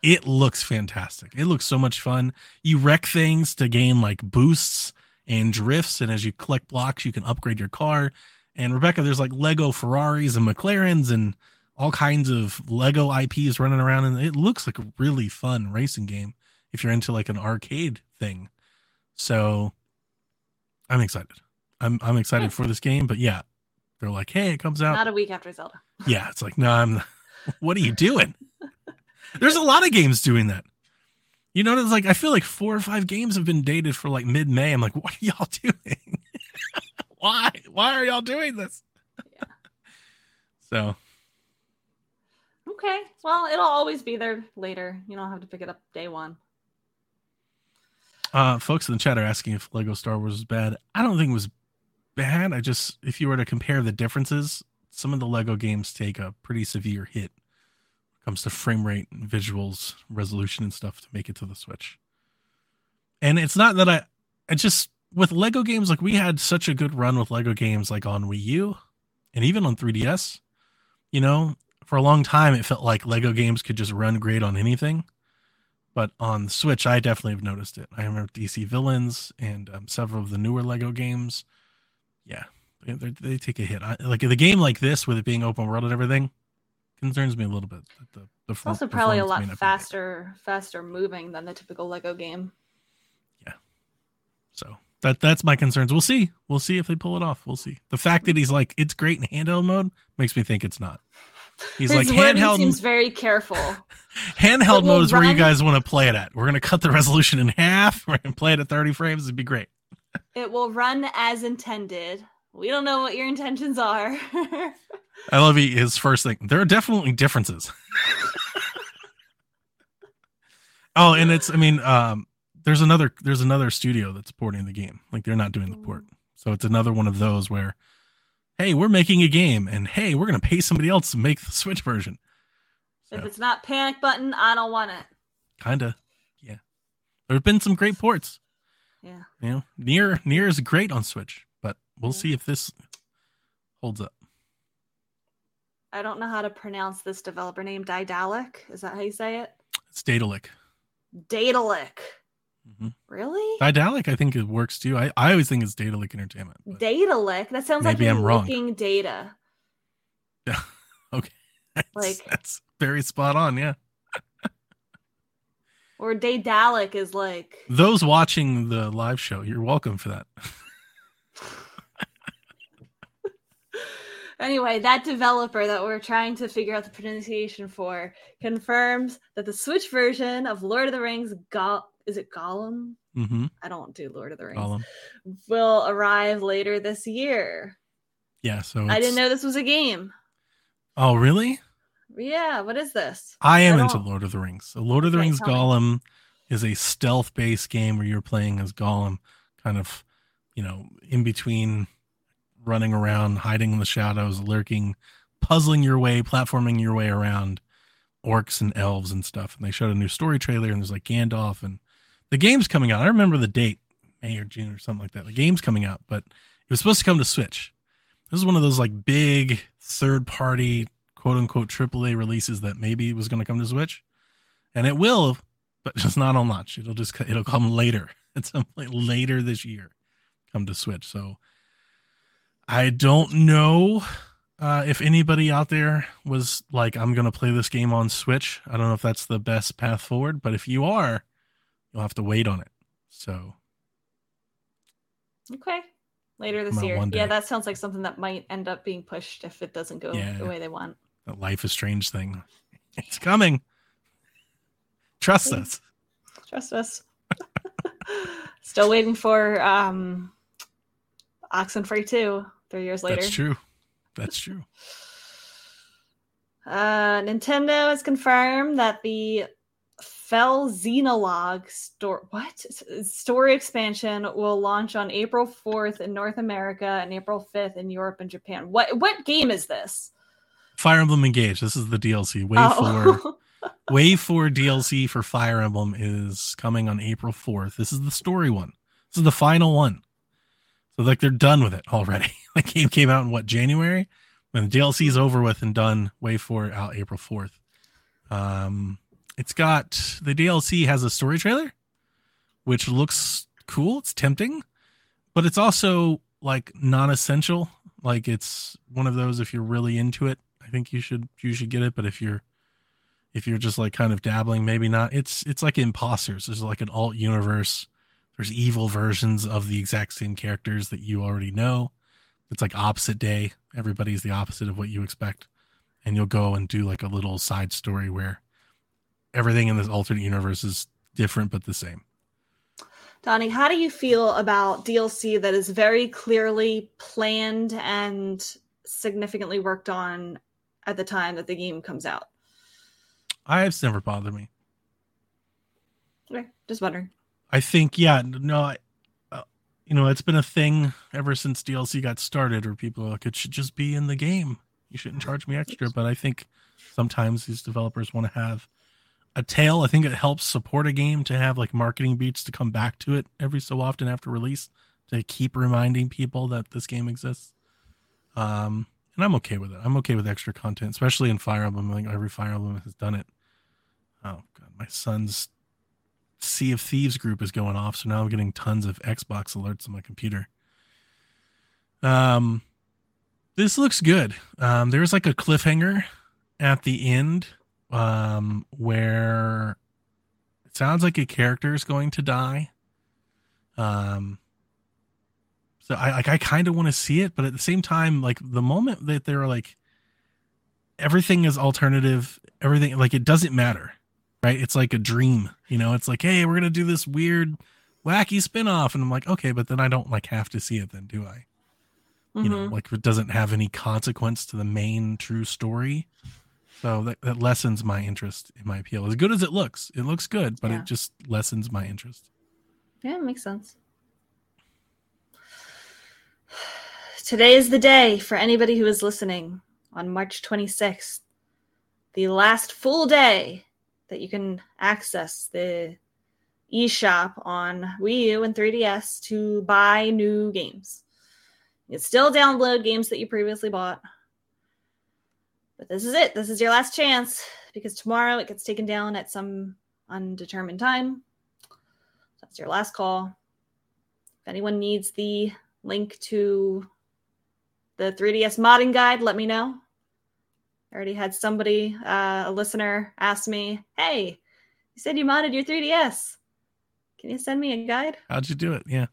it looks fantastic. It looks so much fun. You wreck things to gain like boosts and drifts, and as you collect blocks, you can upgrade your car. And Rebecca, there's like Lego Ferraris and McLarens and all kinds of Lego IPs running around, and it looks like a really fun racing game if you're into like an arcade thing. So I'm excited. I'm I'm excited Good. for this game, but yeah, they're like, hey, it comes out Not a week after Zelda. yeah, it's like, no, I'm. What are you doing? There's a lot of games doing that. You know, it's like I feel like four or five games have been dated for like mid May. I'm like, what are y'all doing? Why? Why are y'all doing this? Yeah. so Okay. Well, it'll always be there later. You don't have to pick it up day one. Uh, folks in the chat are asking if Lego Star Wars was bad. I don't think it was bad. I just, if you were to compare the differences, some of the Lego games take a pretty severe hit when it comes to frame rate, and visuals, resolution, and stuff to make it to the Switch. And it's not that I, I just, with Lego games, like we had such a good run with Lego games like on Wii U and even on 3DS. You know, for a long time, it felt like Lego games could just run great on anything but on Switch, I definitely have noticed it. I remember DC Villains and um, several of the newer Lego games. Yeah, they, they, they take a hit. I, like the game like this, with it being open world and everything, concerns me a little bit. that The, the It's also probably a lot faster, faster moving than the typical Lego game. Yeah. So that that's my concerns. We'll see. We'll see if they pull it off. We'll see. The fact that he's like it's great in handheld mode makes me think it's not. He's His like handheld. seems very careful. handheld mode is where you guys want to play it at. We're gonna cut the resolution in half. We're gonna play it at 30 frames. It'd be great. it will run as intended. We don't know what your intentions are. I love his first thing. There are definitely differences. oh, and it's I mean, um, there's another there's another studio that's porting the game. Like they're not doing the port. So it's another one of those where, hey, we're making a game, and hey, we're gonna pay somebody else to make the Switch version. if it's not panic button, I don't want it. kinda, yeah. There have been some great ports. Yeah. You know, NieR NieR is great on Switch, we'll see if this holds up. I don't know how to pronounce this developer name. Didalic. Is that how you say it? It's Daedalic. Daedalic. Mm-hmm. Really? Daedalic, I think it works too. I, I always think it's Daedalic Entertainment. Daedalic? That sounds Maybe like I'm wrong. leaking data. Yeah. okay. That's, Like- that's very spot on. Yeah. Or Daedalic is like Those watching the live show, you're welcome for that. Anyway, that developer that we're trying to figure out the pronunciation for confirms that the Switch version of Lord of the Rings, Go- is it Gollum? Mm-hmm. I don't do Lord of the Rings. Gollum. Will arrive later this year. Yeah. So I didn't know this was a game. Oh, really? Yeah, what is this? I am into Lord of the Rings. So Lord of the Okay, Rings tell me. Gollum is a stealth based game where you're playing as Gollum, kind of, you know, in between running around, hiding in the shadows, lurking puzzling your way, platforming your way around orcs and elves and stuff. And they showed a new story trailer, and there's like Gandalf, and the game's coming out. I remember the date, May or June or something like that. The game's coming out, but it was supposed to come to Switch. This is one of those like big third party quote unquote AAA releases that maybe was going to come to Switch, and it will, but just not on launch. It'll just it'll come later at some point later this year, come to Switch. So I don't know uh, if anybody out there was like, I'm going to play this game on Switch. I don't know if that's the best path forward, but if you are, you'll have to wait on it. So, Okay. Later this year. Yeah, that sounds like something that might end up being pushed if it doesn't go Yeah. the way they want. Life is Strange thing, it's coming. Trust Please. us. Trust us. Still waiting for um Oxenfree 2 three years later. That's true. That's true. Uh, Nintendo has confirmed that the Fell Xenologue store what story expansion will launch on April 4th in North America and April 5th in Europe and Japan. What what game is this? Fire Emblem Engage. This is the DLC. Wave Oh. four. Wave four DLC for Fire Emblem is coming on April fourth. This is the story one. This is the final one. So like they're done with it already. the game came out in what January. When the DLC is over with and done, Wave four out April fourth. Um, it's got the DLC has a story trailer, which looks cool. It's tempting, but it's also like non-essential. Like it's one of those if you're really into it, I think you should you should get it. But if you're if you're just like kind of dabbling, maybe not. It's it's like imposters. There's like an alt universe. There's evil versions of the exact same characters that you already know. It's like opposite day. Everybody's the opposite of what you expect. And you'll go and do like a little side story where everything in this alternate universe is different but the same. Donnie, how do you feel about DLC that is very clearly planned and significantly worked on at the time that the game comes out? I've never bothered me. Okay, just wondering. I think, yeah, no, I, you know, it's been a thing ever since DLC got started, where people are like, it should just be in the game. You shouldn't charge me extra. But I think sometimes these developers want to have a tail. I think it helps support a game to have like marketing beats to come back to it every so often after release to keep reminding people that this game exists. Um, and I'm okay with it. I'm okay with extra content, especially in Fire Emblem. Think every Fire Emblem has done it. Oh god, my son's Sea of Thieves group is going off, so now I'm getting tons of Xbox alerts on my computer. Um, this looks good. Um, there's like a cliffhanger at the end, um, where it sounds like a character is going to die. Um, so I like I kind of want to see it, but at the same time, like the moment that they're like everything is alternative, everything like it doesn't matter right? It's like a dream, you know. It's like, hey, we're gonna do this weird, wacky spin-off, and I'm like, okay, but then I don't like have to see it, then do I? You know, Mhm. like it doesn't have any consequence to the main true story. So that, that lessens my interest in my appeal. As good as it looks, it looks good, but Yeah. it just lessens my interest. Yeah, it makes sense. Today is the day for anybody who is listening on March 26th, the last full day that you can access the eShop on Wii U and 3DS to buy new games. You can still download games that you previously bought. But this is it. This is your last chance because tomorrow it gets taken down at some undetermined time. That's your last call. If anyone needs the link to the 3DS modding guide, let me know. I already had somebody, uh, a listener, ask me, "Hey, you said you modded your 3DS. Can you send me a guide?" How'd you do it? Yeah.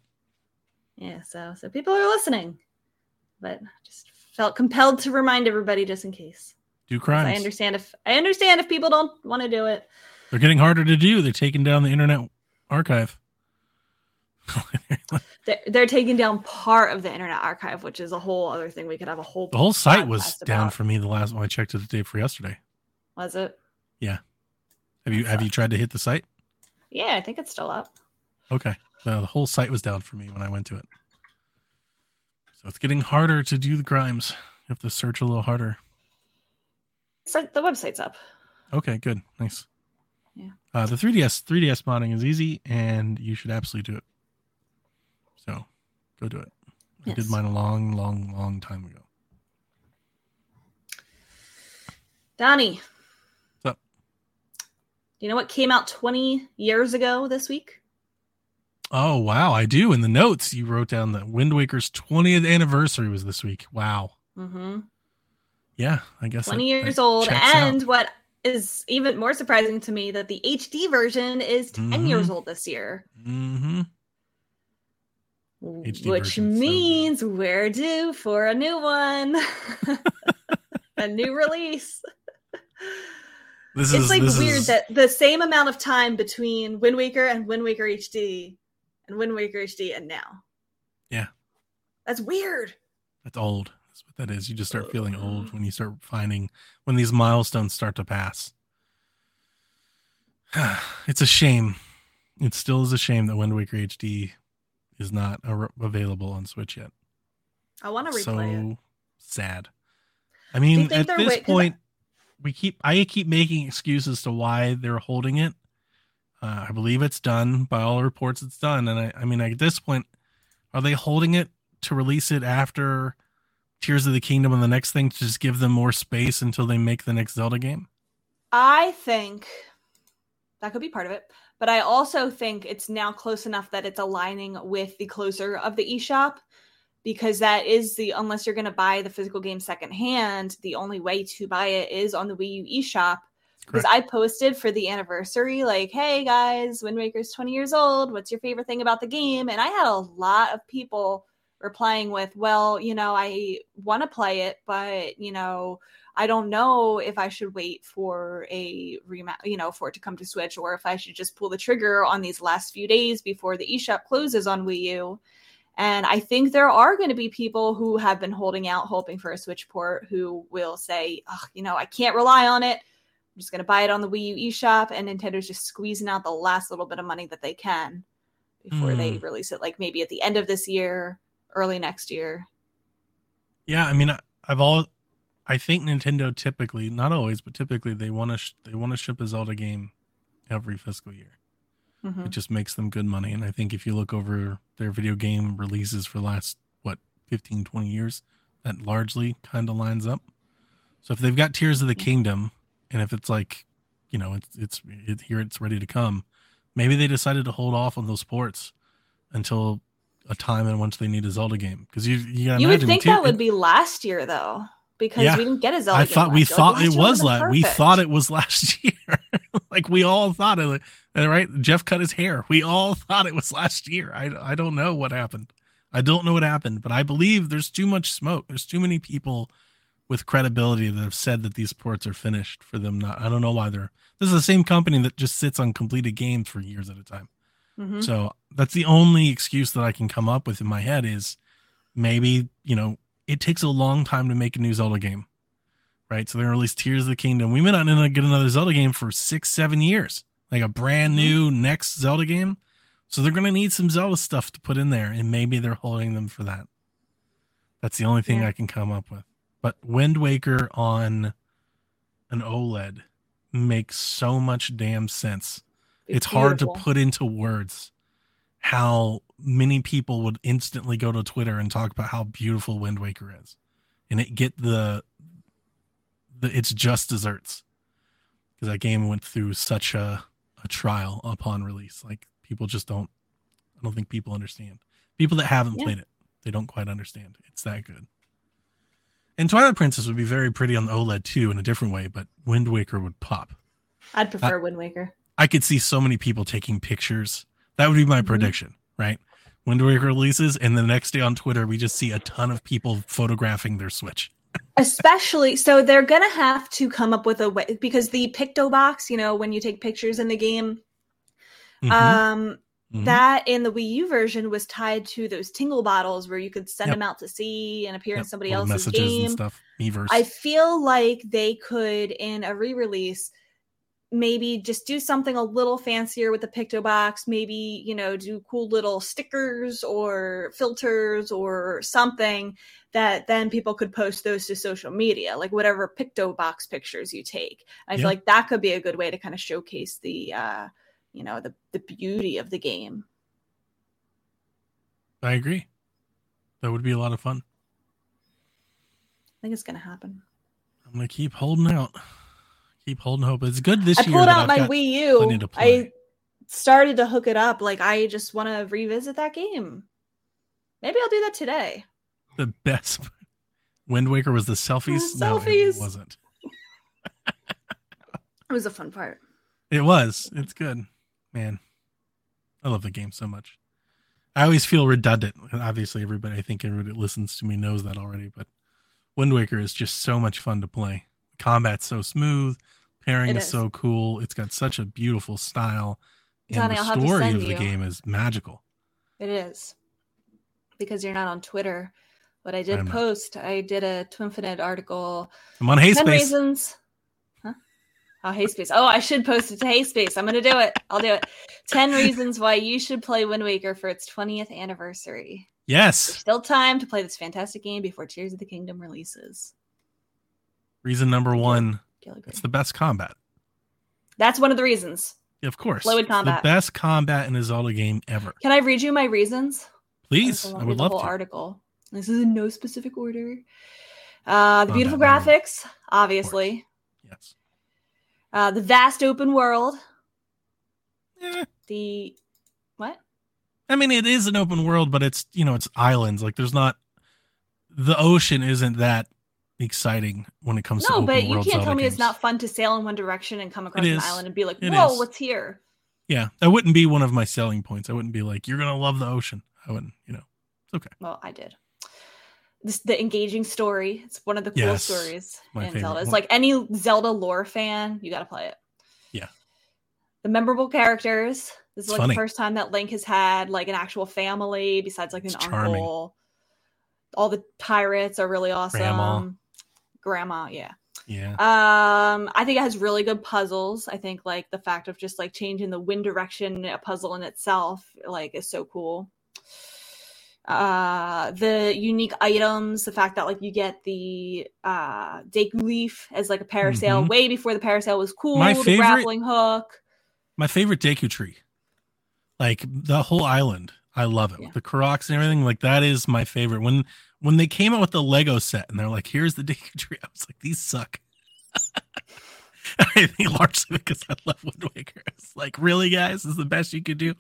Yeah, so so people are listening, but just felt compelled to remind everybody just in case. Do crimes. I understand if I understand if people don't want to do it. They're getting harder to do. They're taking down the internet archive. They're, they're taking down part of the Internet Archive, which is a whole other thing. We could have a whole the whole site was down about. for me the last one I checked it the day for yesterday. Was it? Yeah. Have you have you tried to hit the site? Yeah, I think it's still up. Okay. No, the whole site was down for me when I went to it. So it's getting harder to do the crimes. You have to search a little harder. start the website's up. Okay, good, nice. Yeah. Uh, the 3ds 3ds modding is easy, and you should absolutely do it. So, go do it. I did mine a long, long, long time ago. Donnie, What's up? do you know what came out 20 years ago this week? Oh wow, I do. In the notes, you wrote down that Wind Waker's 20th anniversary was this week. Wow. Mm-hmm. Yeah, I guess 20 that- years that old. checks out. And what is even more surprising to me that the HD version is 10 Mhm. years old this year. Mhm. HD which version's so means we're due for a new one. a new release. This it's is like weird is, that the same amount of time between Wind Waker and Wind Waker HD and Wind Waker HD and now. Yeah. That's weird. that's old. That's what that is. You just start feeling old when you start finding when these milestones start to pass. it's a shame. It still is a shame that Wind Waker HD is not a- available on Switch yet. I want to replay so it. sad. I mean, at this wait- point, we keep I keep making excuses to why they're holding it. Uh, I believe it's done by all reports. It's done, and I, I mean, at this point, are they holding it to release it after Tears of the Kingdom and the next thing to just give them more space until they make the next Zelda game? I think that could be part of it. But I also think it's now close enough that it's aligning with the closer of the eShop because that is the unless you're going to buy the physical game secondhand, the only way to buy it is on the Wii U eShop. Because I posted for the anniversary, like, hey guys, Wind Waker's 20 years old. What's your favorite thing about the game? And I had a lot of people replying with, well, you know, I want to play it, but, you know, I don't know if I should wait for a remount, you know, for it to come to Switch, or if I should just pull the trigger on these last few days before the eShop closes on Wii U. And I think there are going to be people who have been holding out, hoping for a Switch port, who will say, oh, you know, I can't rely on it. I'm just going to buy it on the Wii U eShop, and Nintendo's just squeezing out the last little bit of money that they can before they Hmm. release it, like maybe at the end of this year, early next year. Yeah, I mean, I've all, I think Nintendo typically, not always, but typically they want to sh- they want to ship a Zelda game every fiscal year. Mhm. it just makes them good money and i think if you look over their video game releases for the last what 15 20 years that largely kind of lines up so if they've got tears of the kingdom and if it's like you know it's it's it, here it's ready to come maybe they decided to hold off on those ports until a time in which they need a zelda game because you you, gotta You would think Tear- that would be last year, though, because Yeah. we didn't get a Zelda. I game thought we last year. Like, thought it was last. We thought it was last year. like we all thought it. Right? Jeff cut his hair. We all thought it was last year. I I don't know what happened. I don't know what happened, but I believe there's too much smoke. There's too many people with credibility that have said that these ports are finished for them. Not. I don't know why they're. This is the same company that just sits on completed games for years at a time. Mhm. So that's the only excuse that I can come up with in my head is maybe, you know, it takes a long time to make a new Zelda game. Right. So they're gonna release Tears of the Kingdom. We may not get another Zelda game for six, seven years. Like a brand mm-hmm. new next Zelda game. So they're gonna need some Zelda stuff to put in there, and maybe they're holding them for that. That's the only thing Yeah. I can come up with. But Wind Waker on an OLED makes so much damn sense it's hard to put into words how many people would instantly go to Twitter and talk about how beautiful Wind Waker is, and it get the the it's just desserts because that game went through such a a trial upon release. Like people just don't. I don't think people understand. People that haven't Yeah. played it, they don't quite understand. It's that good. And Twilight Princess would be very pretty on the OLED too in a different way, but Wind Waker would pop. I'd prefer Wind Waker. I could see so many people taking pictures. That would be my Mhm. prediction, right? Wind Waker releases, and the next day on Twitter, we just see a ton of people photographing their Switch. Especially, so they're gonna have to come up with a way because the Picto box, you know, when you take pictures in the game, Mhm, um, mhm. that in the Wii U version was tied to those tingle bottles where you could send Yep. them out to sea and appear in somebody little else's game. and stuff. Miiverse. I feel like they could, in a re-release, maybe just do something a little fancier with the picto box maybe you know do cool little stickers or filters or something that then people could post those to social media like whatever picto box pictures you take i Yeah. feel like that could be a good way to kind of showcase the uh you know the the beauty of the game I agree. That would be a lot of fun. i think it's gonna happen I'm gonna keep holding out. Keep holding hope. It's good this i year. I pulled out my wii u i started to hook it up like i just want to revisit that game maybe i'll do that today the best. Wind Waker was the selfies. The No, it selfies. wasn't. it was a fun part It was. It's good, man. I love the game so much. I always feel redundant. Obviously, everybody, I think everybody that listens to me knows that already. But Wind Waker is just so much fun to play. Combat's so smooth. Pairing is, is. so cool. It's got such a beautiful style, and the story of the you. game is magical. It is. Because you're not on Twitter. But I did not. post, I did a Twinfinite article. I'm on 10 Hayspace. reasons. Huh? Oh, Hayspace. Oh, I should post it to Hayspace. I'm going to do it. I'll do it. 10 reasons why you should play Wind Waker for its 20th anniversary. There's Yes. still time to play this fantastic game before Tears of the Kingdom releases. Reason number one: Gilligan. it's the best combat. That's one of the reasons. Of course, Fluid combat. The best combat in a Zelda game ever. Can I read you my reasons? Please, I would love whole to. article. This is in no specific order. Uh, the beautiful graphics, obviously. Yes. Uh, the vast open world. Eh, The what? I mean, it is an open world, but it's you know it's islands. Like there's not the ocean isn't that exciting when it comes to No, but you can't Zelda tell me games. it's not fun to sail in one direction and come across an island and be like, It "Whoa, is. what's here?" Yeah, that wouldn't be one of my selling points. I wouldn't be like, you're gonna love the ocean. I wouldn't, you know. It's okay. Well, I did. This, the engaging story. It's one of the cool Yes, stories in Zelda. It's like any Zelda lore fan, you got to play it. Yeah. The memorable characters. This is It's like funny. the first time that Link has had like an actual family besides like an It's uncle. charming. All the pirates are really awesome. Grandma. Grandma, yeah. Yeah. Um, I think it has really good puzzles. I think like the fact of just like changing the wind direction, a puzzle in itself, like is so cool. Uh, the unique items, the fact that like you get the uh Deku leaf as like a parasail Mhm. way before the parasail was cool. My the grappling hook. My favorite Deku tree. Like the whole island. I love it. Yeah. The Koroks and everything. Like that is my favorite. When when they came out with the Lego set and they're like, here's the Deku tree, I was like, these suck. I think largely because I love Wind Waker. It's like, really, guys, this is the best you could do.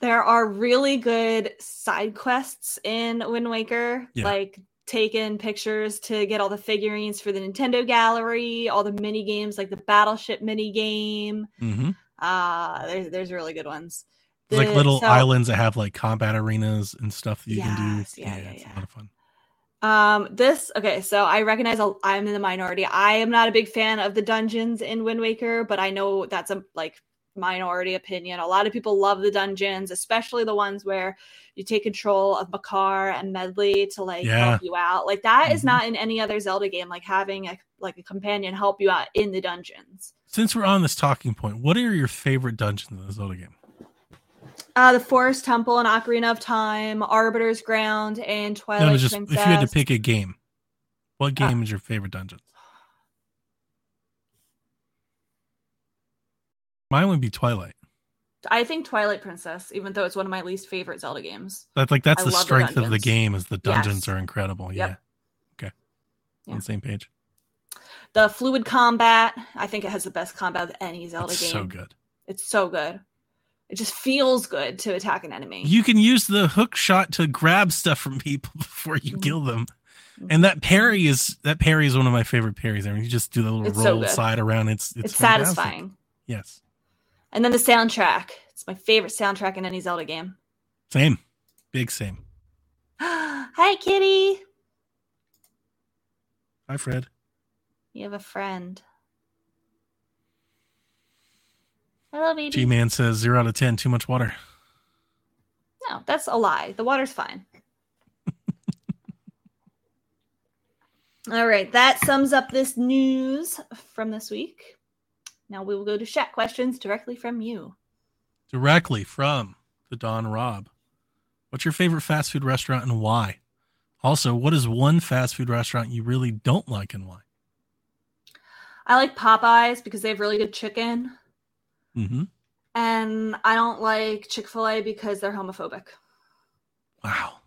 There are really good side quests in Wind Waker, Yeah. like taking pictures to get all the figurines for the Nintendo gallery, all the mini games like the Battleship mini game. hmm Uh there's there's really good ones. Like little so- islands that have like combat arenas and stuff that you can do. yeah, yeah, it's yeah. a lot of fun. Um, this okay, so I recognize I'll- I'm in the minority. I am not a big fan of the dungeons in Wind Waker, but I know that's a like minority opinion. A lot of people love the dungeons, especially the ones where you take control of Makar and Medli to like Yeah. help you out. Like that is Mhm. not in any other Zelda game. Like having a like a companion help you out in the dungeons. Since we're on this talking point, what are your favorite dungeons in the Zelda game? Uh, the Forest Temple and Ocarina of Time, Arbiter's Ground, and Twilight no, just Princess. if you had to pick a game, what Uh, game is your favorite dungeon? Mine would be Twilight. I think Twilight Princess, even though it's one of my least favorite Zelda games. That's like that's I the love the strength of the game is the dungeons Yes. are incredible. Yep. Yeah. Okay. Yeah. On the same page. The fluid combat, I think it has the best combat of any Zelda It's game. so good. It's so good. It just feels good to attack an enemy. You can use the hook shot to grab stuff from people before you Mhm. kill them. And that parry is that parry is one of my favorite parries. I mean, you just do the little It's roll good. slide around. It's it's, it's satisfying. Yes, And then the soundtrack. It's my favorite soundtrack in any Zelda game. same, big same. Hi, kitty. Hi, Fred. You have a friend. Hello, baby. G Man says zero out of ten. Too much water. No, that's a lie. The water's fine. All right, that sums up this news from this week. Now we will go to chat questions directly from you. Directly from the Don Rob. What's your favorite fast food restaurant and why? Also, what is one fast food restaurant you really don't like and why? I like Popeyes because they have really good chicken. Mm-hmm. And I don't like Chick fil A because they're homophobic. Wow.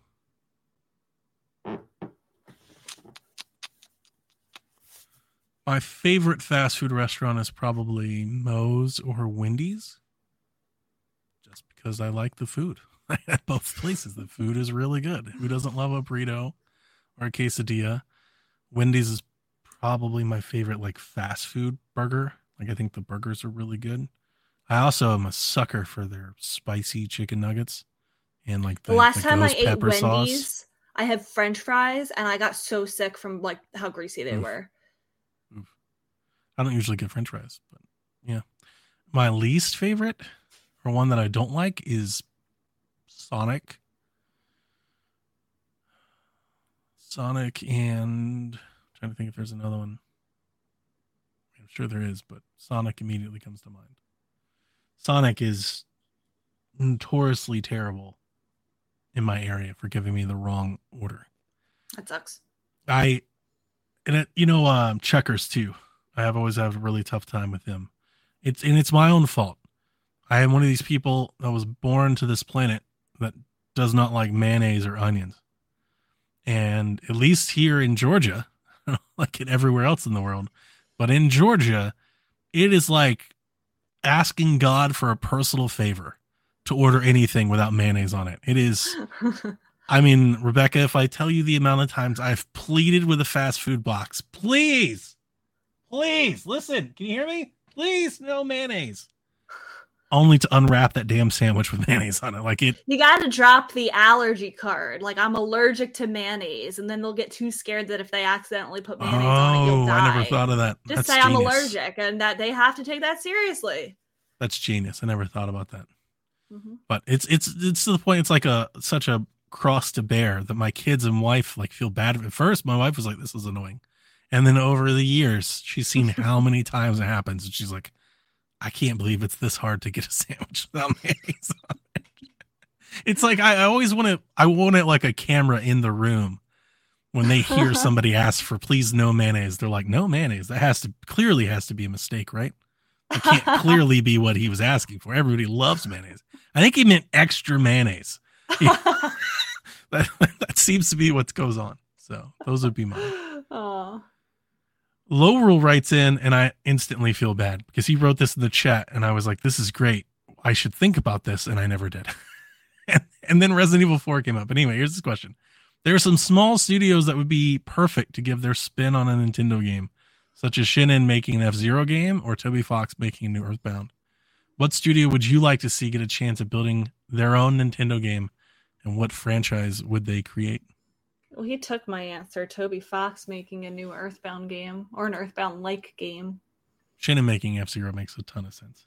My favorite fast food restaurant is probably Moe's or Wendy's. Just because I like the food at both places. The food is really good. Who doesn't love a burrito or a quesadilla? Wendy's is probably my favorite like fast food burger. Like I think the burgers are really good. I also am a sucker for their spicy chicken nuggets and like the, the last the time I ate Wendy's, sauce. I had French fries and I got so sick from like how greasy they Oof. were. Oof. I don't usually get French fries, but yeah. My least favorite or one that I don't like is Sonic. Sonic and I'm trying to think if there's another one. I'm sure there is, but Sonic immediately comes to mind. Sonic is notoriously terrible in my area for giving me the wrong order. That sucks. I and it, you know um, checkers too. I have always had a really tough time with them. It's and it's my own fault. I am one of these people that was born to this planet that does not like mayonnaise or onions. And at least here in Georgia, like in everywhere else in the world, but in Georgia, it is like asking God for a personal favor to order anything without mayonnaise on it. It is, I mean, Rebecca, if I tell you the amount of times I've pleaded with a fast food box, please, please listen. Can you hear me? Please, no mayonnaise. Only to unwrap that damn sandwich with mayonnaise on it. Like it. You got to drop the allergy card. Like I'm allergic to mayonnaise, and then they'll get too scared that if they accidentally put mayonnaise oh, on it, you'll die. Oh, I never thought of that. Just That's say genius. I'm allergic, and that they have to take that seriously. That's genius. I never thought about that. Mm-hmm. But it's it's it's to the point. It's like a such a cross to bear that my kids and wife like feel bad. At first, my wife was like, "This is annoying," and then over the years, she's seen how many times it happens, and she's like, "I can't believe it's this hard to get a sandwich without mayonnaise on it." It's like I, I always want to. I want it like a camera in the room when they hear somebody ask for please no mayonnaise. They're like, "No mayonnaise." That has to clearly has to be a mistake, right? It can't clearly be what he was asking for. Everybody loves mayonnaise. I think he meant extra mayonnaise. that, that seems to be what goes on. So those would be mine. Aww. Lowrel writes in, and I instantly feel bad because he wrote this in the chat, and I was like, "This is great. I should think about this," and I never did. and, and then Resident Evil 4 came up. But anyway, here's this question: There are some small studios that would be perfect to give their spin on a Nintendo game, such as Shin'en making an F Zero game or Toby Fox making a new Earthbound. What studio would you like to see get a chance at building their own Nintendo game, and what franchise would they create? Well, he took my answer. Toby Fox making a new Earthbound game or an Earthbound like game. Shin'en making F Zero makes a ton of sense.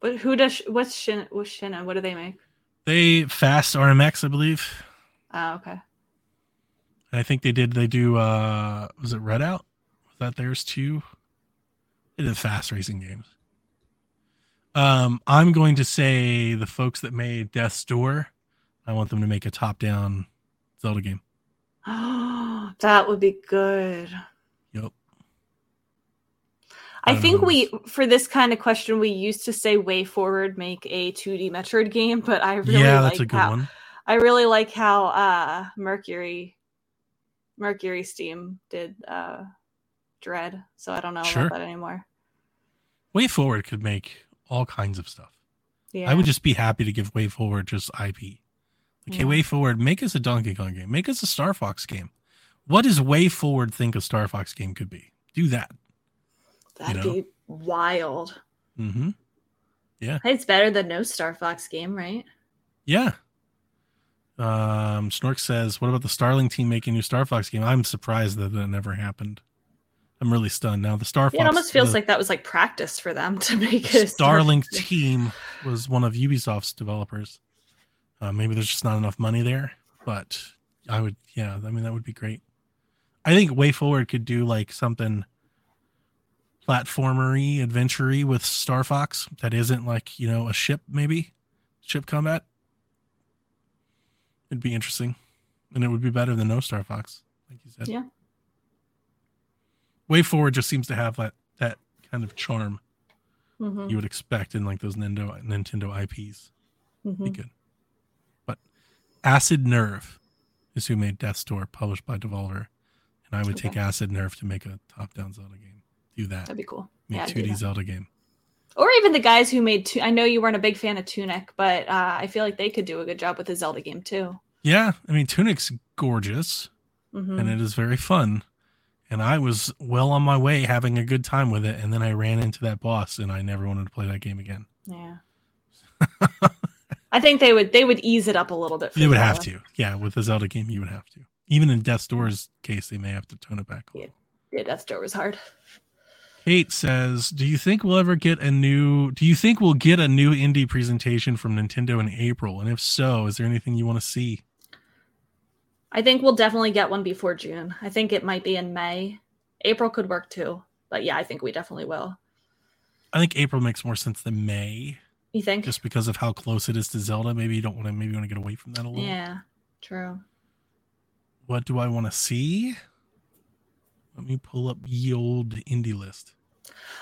But who does what's Shin what's Shin'en? What do they make? They fast RMX, I believe. Oh, okay. I think they did. They do. uh Was it Redout? Was that theirs too? They did fast racing games. Um, I'm going to say the folks that made Death's Door. I want them to make a top-down Zelda game. Oh, that would be good. Yep. I, I think know. we for this kind of question we used to say "Way Forward" make a 2D Metroid game, but I really yeah, that's like a good how, one. I really like how uh Mercury Mercury Steam did uh Dread, so I don't know sure. about that anymore. Way Forward could make all kinds of stuff. Yeah. I would just be happy to give Way Forward just IP. Like, yeah. hey, WayForward, make us a Donkey Kong game. Make us a Star Fox game. What does way forward think a Star Fox game could be? Do that. That'd you know? be wild. Mm-hmm. Yeah. It's better than no Star Fox game, right? Yeah. Um, Snork says, "What about the Starlink team making a new Star Fox game?" I'm surprised that that never happened. I'm really stunned now. The Star Fox. it almost feels the, like that was like practice for them to make it. Starlink team was one of Ubisoft's developers. Uh, maybe there's just not enough money there, but I would, yeah, I mean that would be great. I think Way Forward could do like something platformery, adventure with Star Fox that isn't like, you know, a ship maybe. Ship combat. It'd be interesting. And it would be better than no Star Fox, like you said. Yeah. Way Forward just seems to have that that kind of charm hmm you would expect in like those Nintendo Nintendo IPs. hmm Be good. Acid Nerve is who made Death's Door, published by Devolver. And I would take Acid Nerve to make a top down Zelda game. Do that. That'd be cool. Make Yeah, 2D. Zelda game. Or even the guys who made. Tu- I know you weren't a big fan of Tunic, but uh, I feel like they could do a good job with a Zelda game too. Yeah, I mean Tunic's gorgeous hmm and it is very fun. And I was well on my way having a good time with it, and then I ran into that boss and I never wanted to play that game again. Yeah. I think they would they would ease it up a little bit. For You would have to. Yeah, with the Zelda game you would have to. Even in Death's Door's case, they may have to tone it back a little. Yeah, Death Door was hard. Kate says, "Do you think we'll ever get a new? Do you think we'll get a new indie presentation from Nintendo in April? And if so, is there anything you want to see?" I think we'll definitely get one before June. I think it might be in May. April could work too, but yeah, I think we definitely will. I think April makes more sense than May, You think? just because of how close it is to Zelda. Maybe you don't want to. Maybe you want to get away from that a little. yeah, true. What do I want to see? Let me pull up ye old indie list.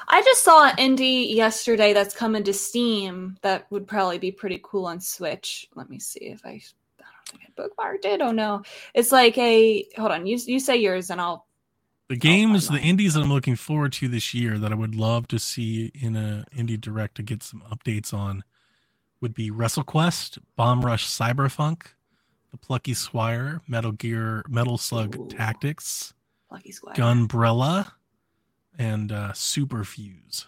I just saw an indie yesterday that's coming to Steam that would probably be pretty cool on Switch. Let me see if I. I don't think I bookmarked it. Oh no, it's like a. Hold on, you you say yours and I'll. The games, the indies that I'm looking forward to this year that I would love to see in a indie direct to get some updates on would be WrestleQuest, Bomb Rush Cyberpunk, The Plucky Squire, Metal Gear, Metal Slug Ooh. Tactics, Lucky Squire. Gunbrella, and uh, Super Fuse.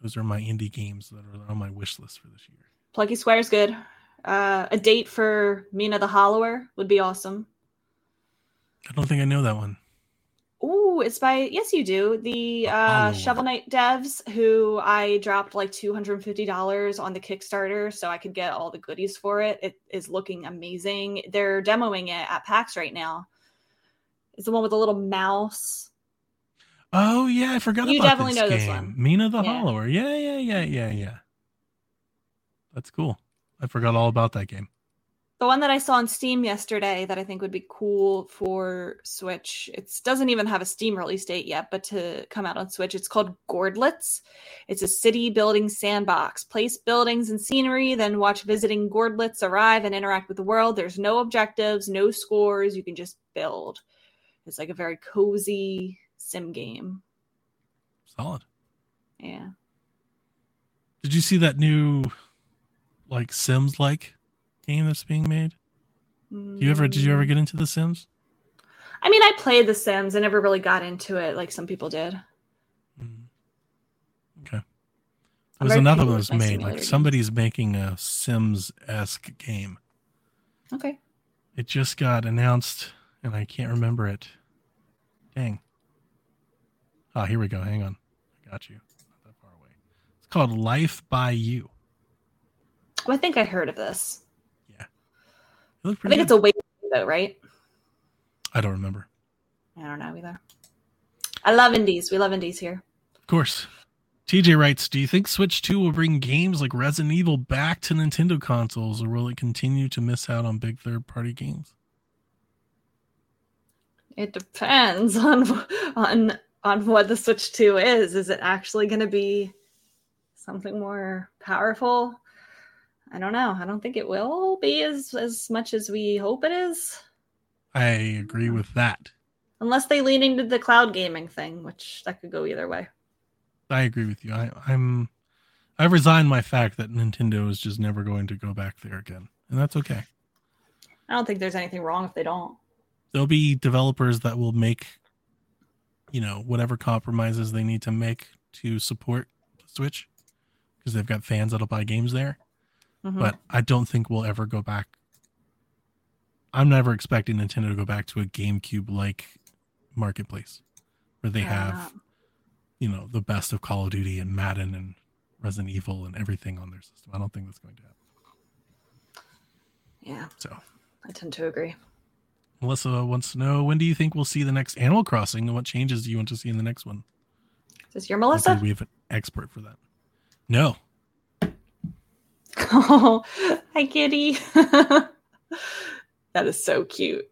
Those are my indie games that are on my wish list for this year. Plucky Squire's good. Uh, a date for Mina the Hollower would be awesome. I don't think I know that one. Ooh, it's by yes, you do. The uh, Hollower. Shovel Knight devs who I dropped like two hundred and fifty dollars on the Kickstarter so I could get all the goodies for it. It is looking amazing. They're demoing it at PAX right now. It's the one with the little mouse. Oh yeah, I forgot about that. You definitely this know this game. one. Mina the Yeah. Hollower. Yeah, yeah, yeah, yeah, yeah. That's cool. I forgot all about that game. The one that I saw on Steam yesterday that I think would be cool for Switch. It doesn't even have a Steam release date yet, but to come out on Switch, it's called Gourdlets. It's a city building sandbox. Place buildings and scenery, then watch visiting Gourdlets arrive and interact with the world. There's no objectives, no scores. You can just build. It's like a very cozy sim game. Solid. Yeah. Did you see that new like Sims like game that's being made? Do you ever did you ever Mm. get into the Sims? I mean, I played The Sims. I never really got into it like some people did. Mm. Okay. There's another one that's made. Like somebody's making a Sims esque game. Okay. It just got announced and I can't remember it. Dang. Ah, here we go. Hang on. I got you. Not that far away. It's called Life by You. Well, I think I heard of this. It looked I think good. it's a wait though, right? I don't remember. I don't know either. I love indies. We love indies here. Of course. TJ writes, Do you think Switch 2 will bring games like Resident Evil back to Nintendo consoles, or will it continue to miss out on big third party games? It depends on on on what the Switch 2 is. Is it actually going to be something more powerful? I don't know. I don't think it will be as as much as we hope it is, I agree with that. unless they lean into the cloud gaming thing, which that could go either way. I agree with you. I, I'm I've resigned my fact that Nintendo is just never going to go back there again. And that's okay. I don't think there's anything wrong if they don't. There'll be developers that will make you know, whatever compromises they need to make to support Switch because they've got fans that'll buy games there. Mhm. but I don't think we'll ever go back. I'm never expecting Nintendo to go back to a GameCube like marketplace where they Fair have, you know, the best of Call of Duty and Madden and Resident Evil and everything on their system. I don't think that's going to happen. yeah, So, I tend to agree. Melissa wants to know when do you think we'll see the next Animal Crossing and what changes do you want to see in the next one? Is this your Melissa? we have an expert for that. No. Oh, hi, kitty. that is so cute.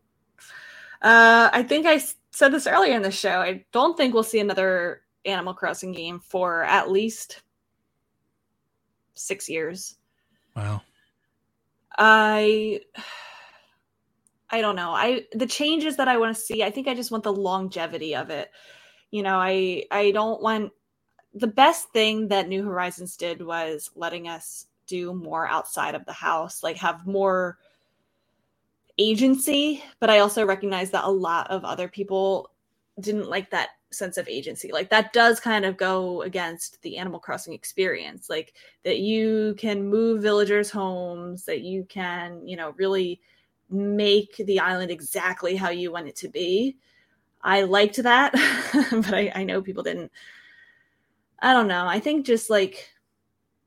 Uh, I think I said this earlier in the show. I don't think we'll see another Animal Crossing game for at least six years. Wow. I I don't know. I the changes that I want to see, I think I just want the longevity of it. You know, I I don't want the best thing that New Horizons did was letting us do more outside of the house, like have more agency, but I also recognize that a lot of other people didn't like that sense of agency. Like that does kind of go against the Animal Crossing experience. Like that you can move villagers' homes, that you can, you know, really make the island exactly how you want it to be. I liked that, but I, I know people didn't. I don't know. I think just like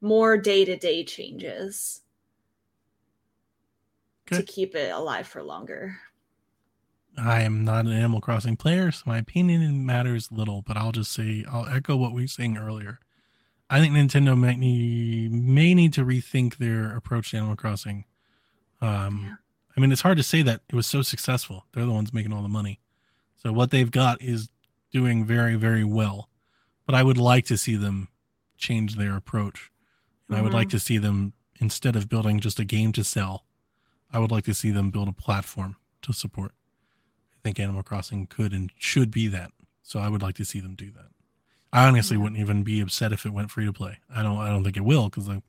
more day to day changes to keep it alive for longer. I am not an Animal Crossing player, so my opinion matters little, but I'll just say I'll echo what we were saying earlier. I think Nintendo might need, may need to rethink their approach to Animal Crossing. Um, Yeah. I mean, it's hard to say that it was so successful. They're the ones making all the money. So what they've got is doing very, very well. But I would like to see them change their approach. And I would like mm-hmm. to see them, instead of building just a game to sell, I would like to see them build a platform to support. I think Animal Crossing could and should be that. So I would like to see them do that. I honestly Yeah. wouldn't even be upset if it went free to play. I don't. I don't think it will because they,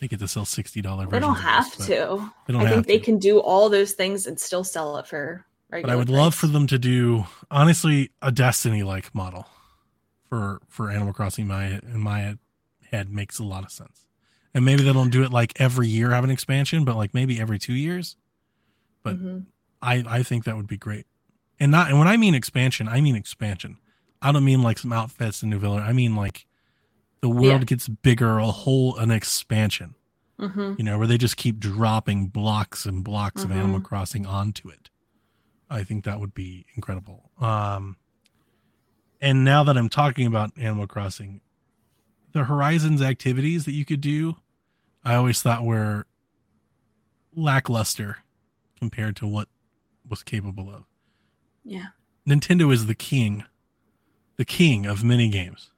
they get to sell sixty dollars. They don't have to. They don't I think they to. can do all those things and still sell it for But. I would love for them to do honestly a Destiny like model for for Animal Crossing. My in my head makes a lot of sense. And maybe they don't do it like every year have an expansion, but like maybe every two years. but- Mhm. I I think that would be great. And not and when I mean expansion, I mean expansion. I don't mean like some outfits in New Villa. I mean like the world Yeah. gets bigger, a whole an expansion. Mhm. You know, where they just keep dropping blocks and blocks of Animal Mhm. Crossing onto it. I think that would be incredible. Um and now that I'm talking about Animal Crossing, the Horizons activities that you could do, I always thought we were lackluster compared to what was capable of. Yeah. Nintendo is the king, the king of mini games.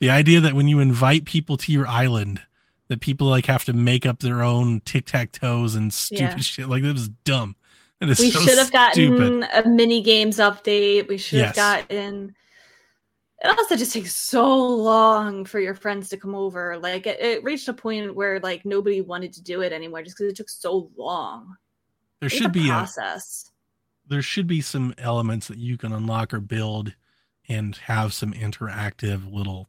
The idea that when you invite people to your island, that people like have to make up their own tic tac toes and stupid Yeah. shit like that was dumb. That is We so should have gotten stupid. a mini games update. We should Yes. have gotten. It also just takes so long for your friends to come over. Like it, it reached a point where like nobody wanted to do it anymore just because it took so long. There It's should a be a process. there should be some elements that you can unlock or build and have some interactive little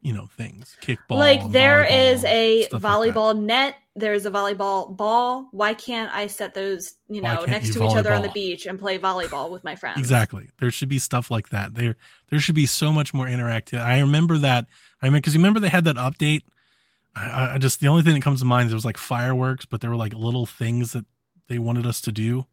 you know things kickball like there is a stuff like volleyball net there's a volleyball ball. Why can't i set those you know next you to each other on the beach and play volleyball with my friends? Exactly. There should be stuff like that. There there should be so much more interactive. I remember that i mean because you remember they had that update? I, I just the only thing that comes to mind is it was like fireworks but there were like little things that they wanted us to do.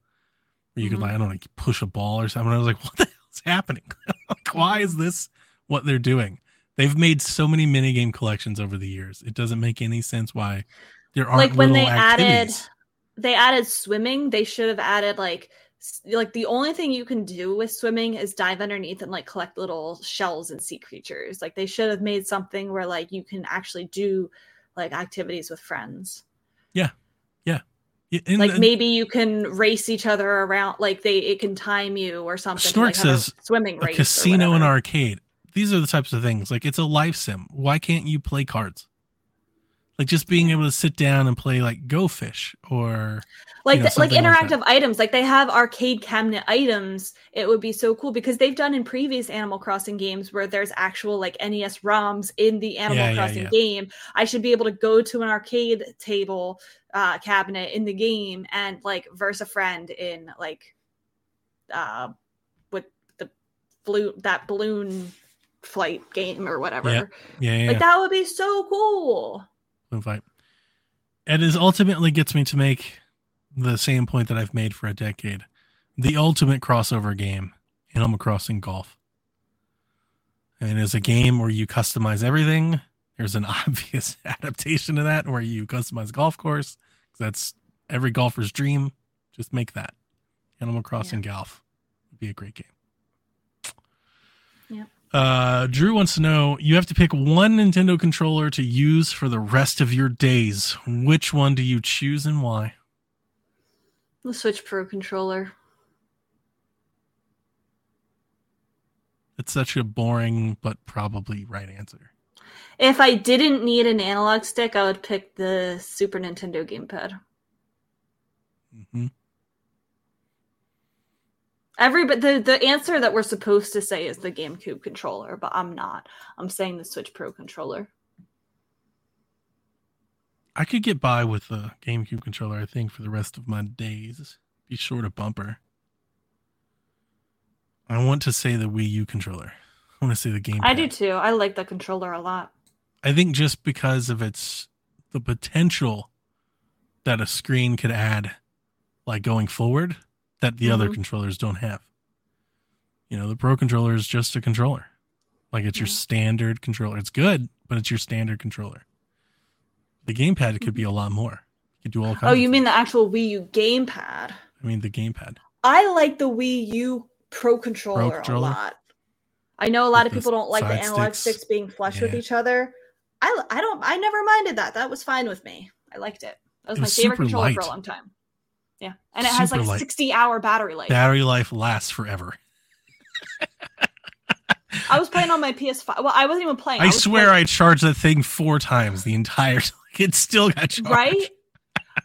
Where you could Mhm. like i don't know like push a ball or something. I was like what the hell's happening? Like why is this what they're doing they've made so many minigame collections over the years. It doesn't make any sense why there aren't like when they added they added swimming they should have added like like the only thing you can do with swimming is dive underneath and like collect little shells and sea creatures. Like they should have made something where like you can actually do like activities with friends. Yeah, and- like and- maybe you can race each other around like they it can time you or something to, like, Snork says swimming a casino and arcade. These are the types of things. Like it's a life sim. Why can't you play cards? Like just being able to sit down and play like Go Fish or like you know, like something like interactive items like they have arcade cabinet items it would be so cool because they've done in previous animal crossing games where there's actual like nes roms in the animal Yeah, yeah, crossing yeah. game i should be able to go to an arcade table uh cabinet in the game and like verse a friend in like uh with the blue that balloon flight game or whatever Yeah, yeah, yeah. like that would be so cool Balloon fight. It is ultimately gets me to make the same point that I've made for a decade. the ultimate crossover game, Animal Crossing Golf. And it's a game where you customize everything. There's an obvious adaptation to that where you customize golf course. That's every golfer's dream. Just make that. Animal Crossing Golf would be a great game. Uh, Drew wants to know you have to pick one Nintendo controller to use for the rest of your days. Which one do you choose and why? The Switch Pro controller. It's such a boring but probably right answer. If I didn't need an analog stick, I would pick the Super Nintendo gamepad. hmm Every but the the answer that we're supposed to say is the GameCube controller, but I'm not. I'm saying the Switch Pro controller. I could get by with the GameCube controller, I think, for the rest of my days. Be short of bumper. I want to say the Wii U controller. I want to say the game. I do too. I like the controller a lot. I think just because of its the potential that a screen could add, like going forward, that the other Mhm. controllers don't have. You know, the Pro controller is just a controller. Like it's your Yeah. standard controller. It's good, but it's your standard controller. The gamepad could be a lot more. You could do all kinds. Mm-hmm. Oh, you mean things. the actual Wii U gamepad? I mean the gamepad. I like the Wii U Pro controller, controller? a lot. I know a lot With of people don't like the analog sticks? sticks being flush with each other. I I don't I never minded that. That was fine with me. I liked it. That was It my favorite controller for a long time. Yeah, and it has like light. sixty hour battery life. Battery life lasts forever. I was playing on my PS5. Well, I wasn't even playing. I was swear playing- I charged that thing four times the entire. time. It still got charged. right.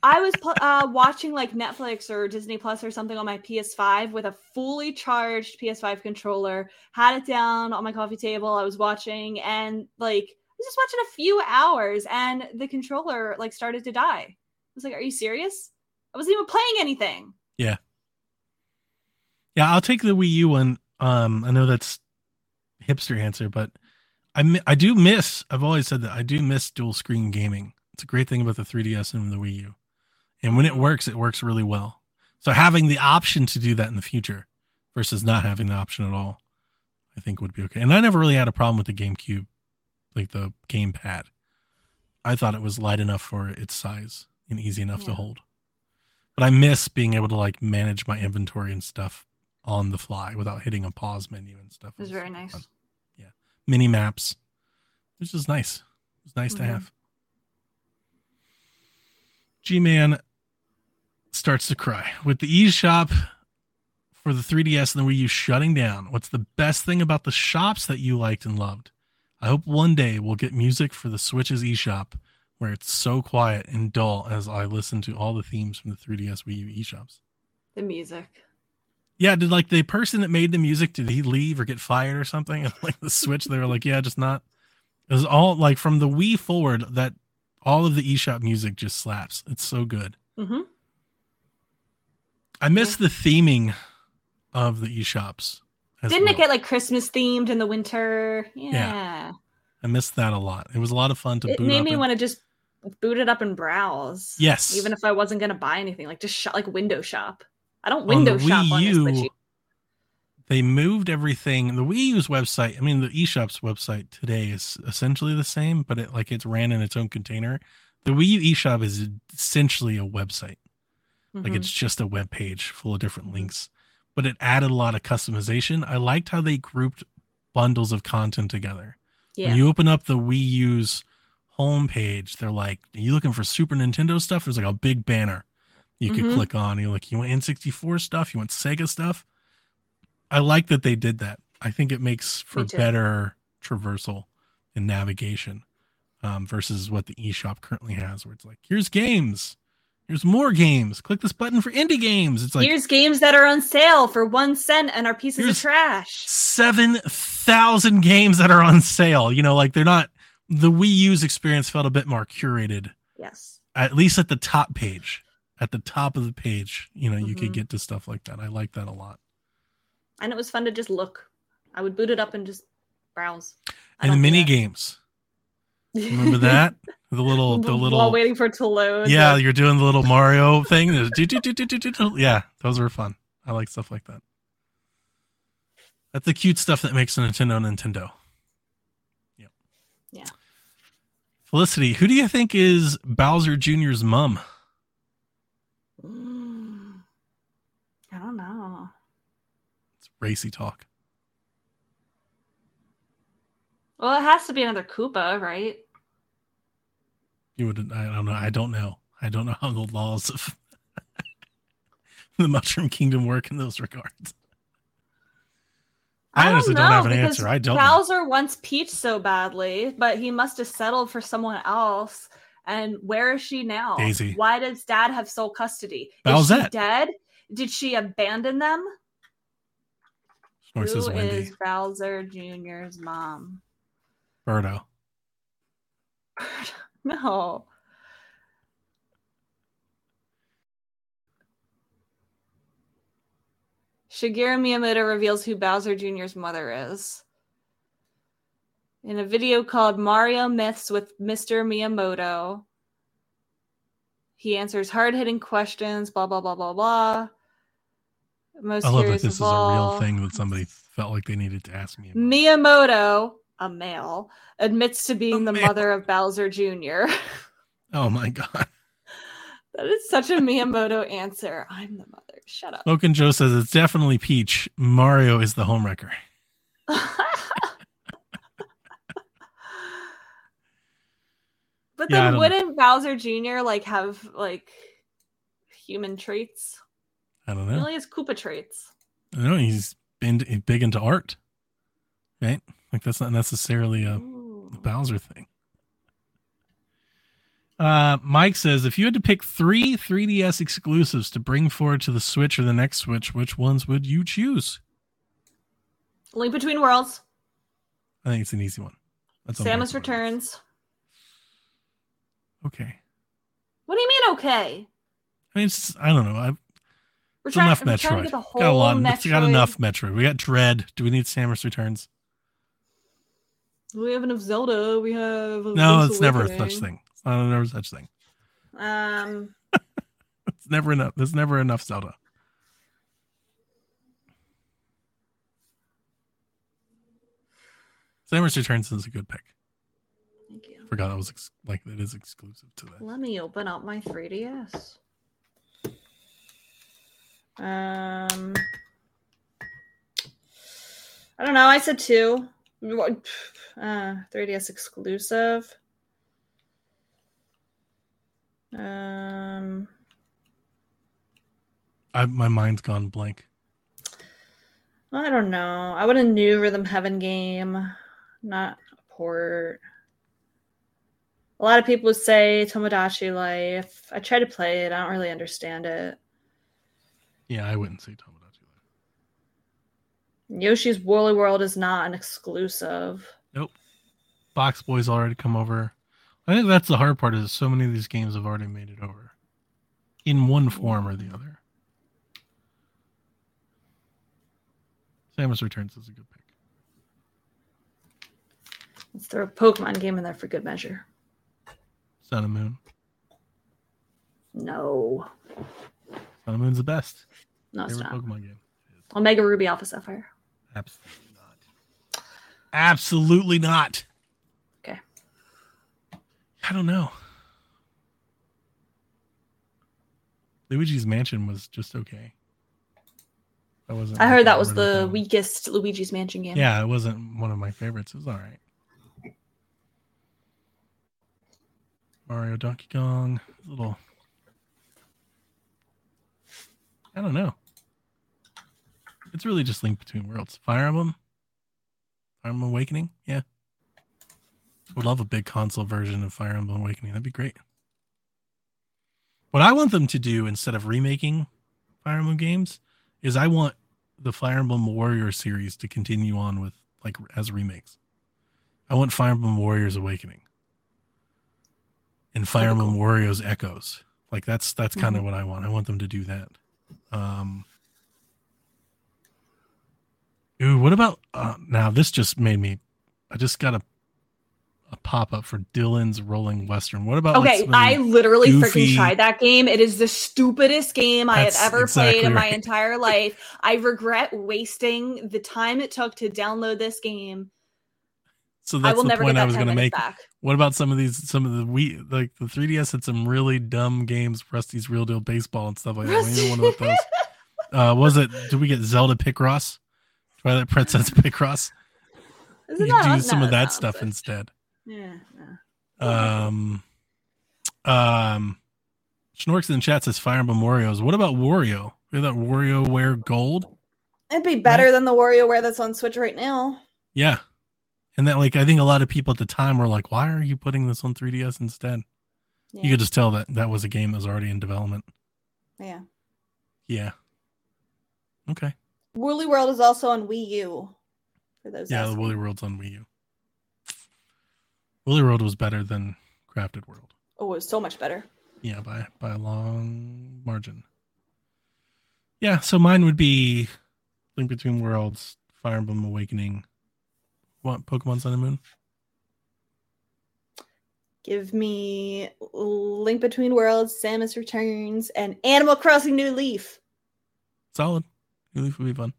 I was pl- uh, watching like Netflix or Disney Plus or something on my PS5 with a fully charged PS5 controller. Had it down on my coffee table. I was watching and like I was just watching a few hours, and the controller like started to die. I was like, "Are you serious?" I wasn't even playing anything. Yeah, Yeah, I'll take the Wii U one. Um, I know that's hipster answer, but I mi- I do miss. I've always said that I do miss dual screen gaming. It's a great thing about the 3DS and the Wii U, and when it works, it works really well. So having the option to do that in the future versus not having the option at all, I think would be okay. And I never really had a problem with the GameCube, like the gamepad. I thought it was light enough for its size and easy enough to hold. But I miss being able to like manage my inventory and stuff on the fly without hitting a pause menu and stuff. It was very nice. fun. Mini maps. This is nice. It's nice to Mhm. have. G Man starts to cry with the eShop for the 3DS and the Wii U shutting down. What's the best thing about the shops that you liked and loved? I hope one day we'll get music for the Switch's eShop where it's so quiet and dull as I listen to all the themes from the 3DS Wii U eShops. The music. Yeah, did like the person that made the music did he leave or get fired or something? And like the Switch, they were like, yeah, just not. It was all like from the Wii forward that all of the eShop music just slaps. It's so good. Mm-hmm. I miss the theming of the eShops. Didn't well. it get like Christmas themed in the winter? Yeah. I missed that a lot. It was a lot of fun to It boot made me and- want to just boot it up and browse. Yes. Even if I wasn't gonna buy anything, like just shop, like window shop. I don't On window the shop Wii on U, Switch. they moved everything. The Wii U's website, I mean, the eShop's website today is essentially the same, but it like it's ran in its own container. The Wii U eShop is essentially a website. Like Mhm. it's just a web page full of different links, but it added a lot of customization. I liked how they grouped bundles of content together. yeah. When you open up the Wii U's homepage, they're like, "Are you looking for Super Nintendo stuff?" There's like a big banner you could Mhm. click on. You're like, "You want N64 stuff? You want Sega stuff?" I like that they did that. I think it makes for better traversal and navigation um, versus what the eShop currently has, where it's like, "Here's games." Here's more games. Click this button for indie games. It's like Here's games that are on sale for one cent and are pieces of trash. seven thousand games that are on sale. You know, like they're not. The Wii U's experience felt a bit more curated, Yes. at least at the top page. At the top of the page, you know, you could Mhm. get to stuff like that. I like that a lot. And it was fun to just look. I would boot it up and just browse. I And the mini that. games. Remember that? The little, the little. While waiting for it to load. Yeah, you're doing the little Mario thing. Do, do, do, do, do, do, do. Yeah, those were fun. I like stuff like that. That's the cute stuff that makes a Nintendo Nintendo. Yep. Yeah. Felicity, who do you think is Bowser Jr.'s mom? Mm, I don't know. It's racy talk. Well, it has to be another Koopa, right? You wouldn't. I don't know. I don't know. I don't know how the laws of the Mushroom Kingdom work in those regards. I, honestly don't, have an answer. I don't know. Bowser wants Peach so badly, but he must have settled for someone else. And where is she now? Daisy. Why does Dad have sole custody? Is Bowsette. she dead? Did she abandon them? Says Who Wendy. is Bowser Jr.'s mom? Birdo. no. Shigeru Miyamoto reveals who Bowser Jr.'s mother is. In a video called Mario Myths with Mr. Miyamoto, he answers hard hitting questions, blah, blah, blah, blah, blah. Most I love that this is a real thing that somebody felt like they needed to ask me. About. Miyamoto, a male, admits to being A the male. mother of Bowser Jr. Oh my god. That is such a Miyamoto answer. I'm the mother. Shut up. Logan Joe says it's definitely Peach. Mario is the homewrecker. but Yeah, then wouldn't Bowser Jr. like have like human traits? I don't He know. only has Koopa traits. I know he's been he's big into art, right? Like that's not necessarily a Ooh. Bowser thing. Uh, Mike says if you had to pick three 3DS exclusives to bring forward to the Switch or the next Switch, which ones would you choose? Link Between Worlds, I think it's an easy one. That's Samus Returns. Okay. What do you mean? Okay, I mean, it's I don't know. I, we're trying, enough we're trying to Metroid. get the whole got a lot. Metroid. We got enough Metroid. We got Dread. Do we need Samus Returns? We have enough Zelda. We have No, it's never a such thing. It's not never such thing. Um, It's never enough. There's never enough Zelda. Samus Returns is a good pick. thank you. Forgot that was ex- like it is exclusive to that. Let me open up my 3DS. Um, I don't know. I said two. What- Uh, 3DS exclusive. Um, I, my mind's gone blank. I don't know. I would a new Rhythm Heaven game, not a port. A lot of people say Tomodachi Life. I tried to play it. I don't really understand it. Yeah, I wouldn't say Tomodachi Life. Yoshi's Woolly World is not an exclusive. Nope. Box Boy's already come over. I think that's the hard part is so many of these games have already made it over. In one form or the other. Samus Returns is a good pick. Let's throw a Pokemon game in there for good measure. Sun and Moon. No, Sun and Moon's the best. no, it's not. Pokemon game. Omega Ruby Alpha Sapphire. Absolutely not. Absolutely not. I don't know. Luigi's Mansion was just okay. That wasn't. I heard that was the them. weakest Luigi's Mansion game. Yeah, it wasn't one of my favorites. It was all right. Mario Donkey Kong, little. I don't know. It's really just Link Between Worlds. Fire Emblem, Fire Emblem Awakening. Yeah, would love a big console version of Fire Emblem Awakening. That'd be great. What I want them to do instead of remaking Fire Emblem games is I want the Fire Emblem Warrior series to continue on with like as remakes. I want Fire Emblem Warriors Awakening and Fire Emblem Warriors Echoes. Like that's that's kind of Mhm. what I want. I want them to do that. Um Ooh, what about uh now this just made me I just got a a pop up for Dillon's Rolling Western. What about Okay, of I literally goofy- freaking tried that game. It is the stupidest game I have ever exactly played in my entire life. I regret wasting the time it took to download this game. so I that's will the never point I was going to make. back. What about some of these? Some of the we like the 3DS had some really dumb games, Rusty's Real Deal Baseball and stuff like that. We one of those. Uh, was it? Did we get Zelda Picross? Twilight Princess Picross? You do some of that that's stuff instead. Yeah. Um, um, Schnorks in the chat says Fire Emblem Warriors. What about Wario? We have that WarioWare Gold. It'd be better than the WarioWare that's on Switch right now. Yeah, and that like I think a lot of people at the time were like, "Why are you putting this on 3DS instead?" Yeah. You could just tell that that was a game that was already in development. yeah. Yeah. Okay. Woolly World is also on Wii U. For those Yeah, the. Woolly World's on Wii U. World was better than Crafted World. Oh, it was so much better. Yeah, by by a long margin. Yeah, so mine would be Link Between Worlds, Fire Emblem Awakening. What Pokemon Sun and Moon? Give me Link Between Worlds, Samus Returns, and Animal Crossing New Leaf. Solid. New Leaf would be fun.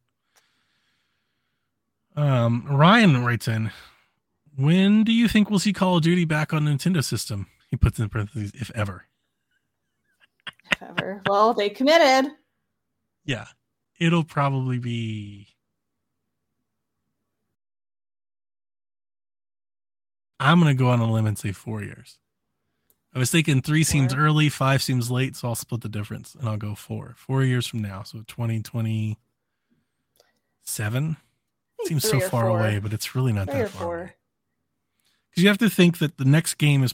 Um, Ryan writes in, when do you think we'll see Call of Duty back on Nintendo system? He puts in parentheses, if ever. If ever. well, they committed. Yeah, it'll probably be. I'm gonna go on a limb and say four years. I was thinking three seems early, five seems late, so I'll split the difference and I'll go four. Four years from now, so 2027 seems so far four. away, but it's really not Three that far four. away. Because you have to think that the next game is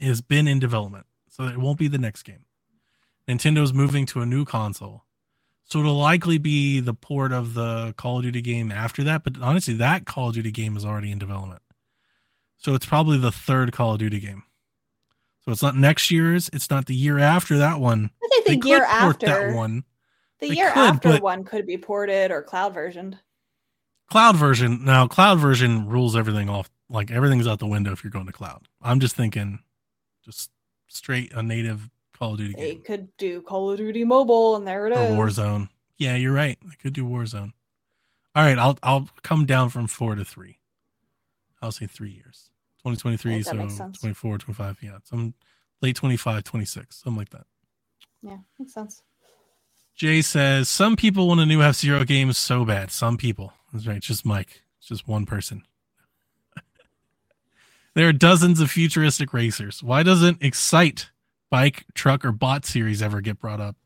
has been in development, so it won't be the next game. Nintendo's moving to a new console, so it'll likely be the port of the Call of Duty game after that. But honestly, that Call of Duty game is already in development, so it's probably the third Call of Duty game. So it's not next year's, it's not the year after that one. I think They the year could port after that one. the They year could, after one could be ported or cloud versioned. cloud version now cloud version rules everything off like everything's out the window if you're going to cloud. I'm just thinking just straight a native call of duty They game. could do Call of Duty Mobile, and there it or is. warzone. Yeah you're right. I could do warzone. All right i'll i'll come down from four to three. I'll say three years. 2023 Yeah, so 24 25 yeah. Some late 25 26 something like that. Yeah, makes sense. jay says some people want a new f-zero game so bad. Some people. That's right it's just mike. It's just one person There are dozens of futuristic racers. Why doesn't Excite, Bike, Truck, or Bot series ever get brought up?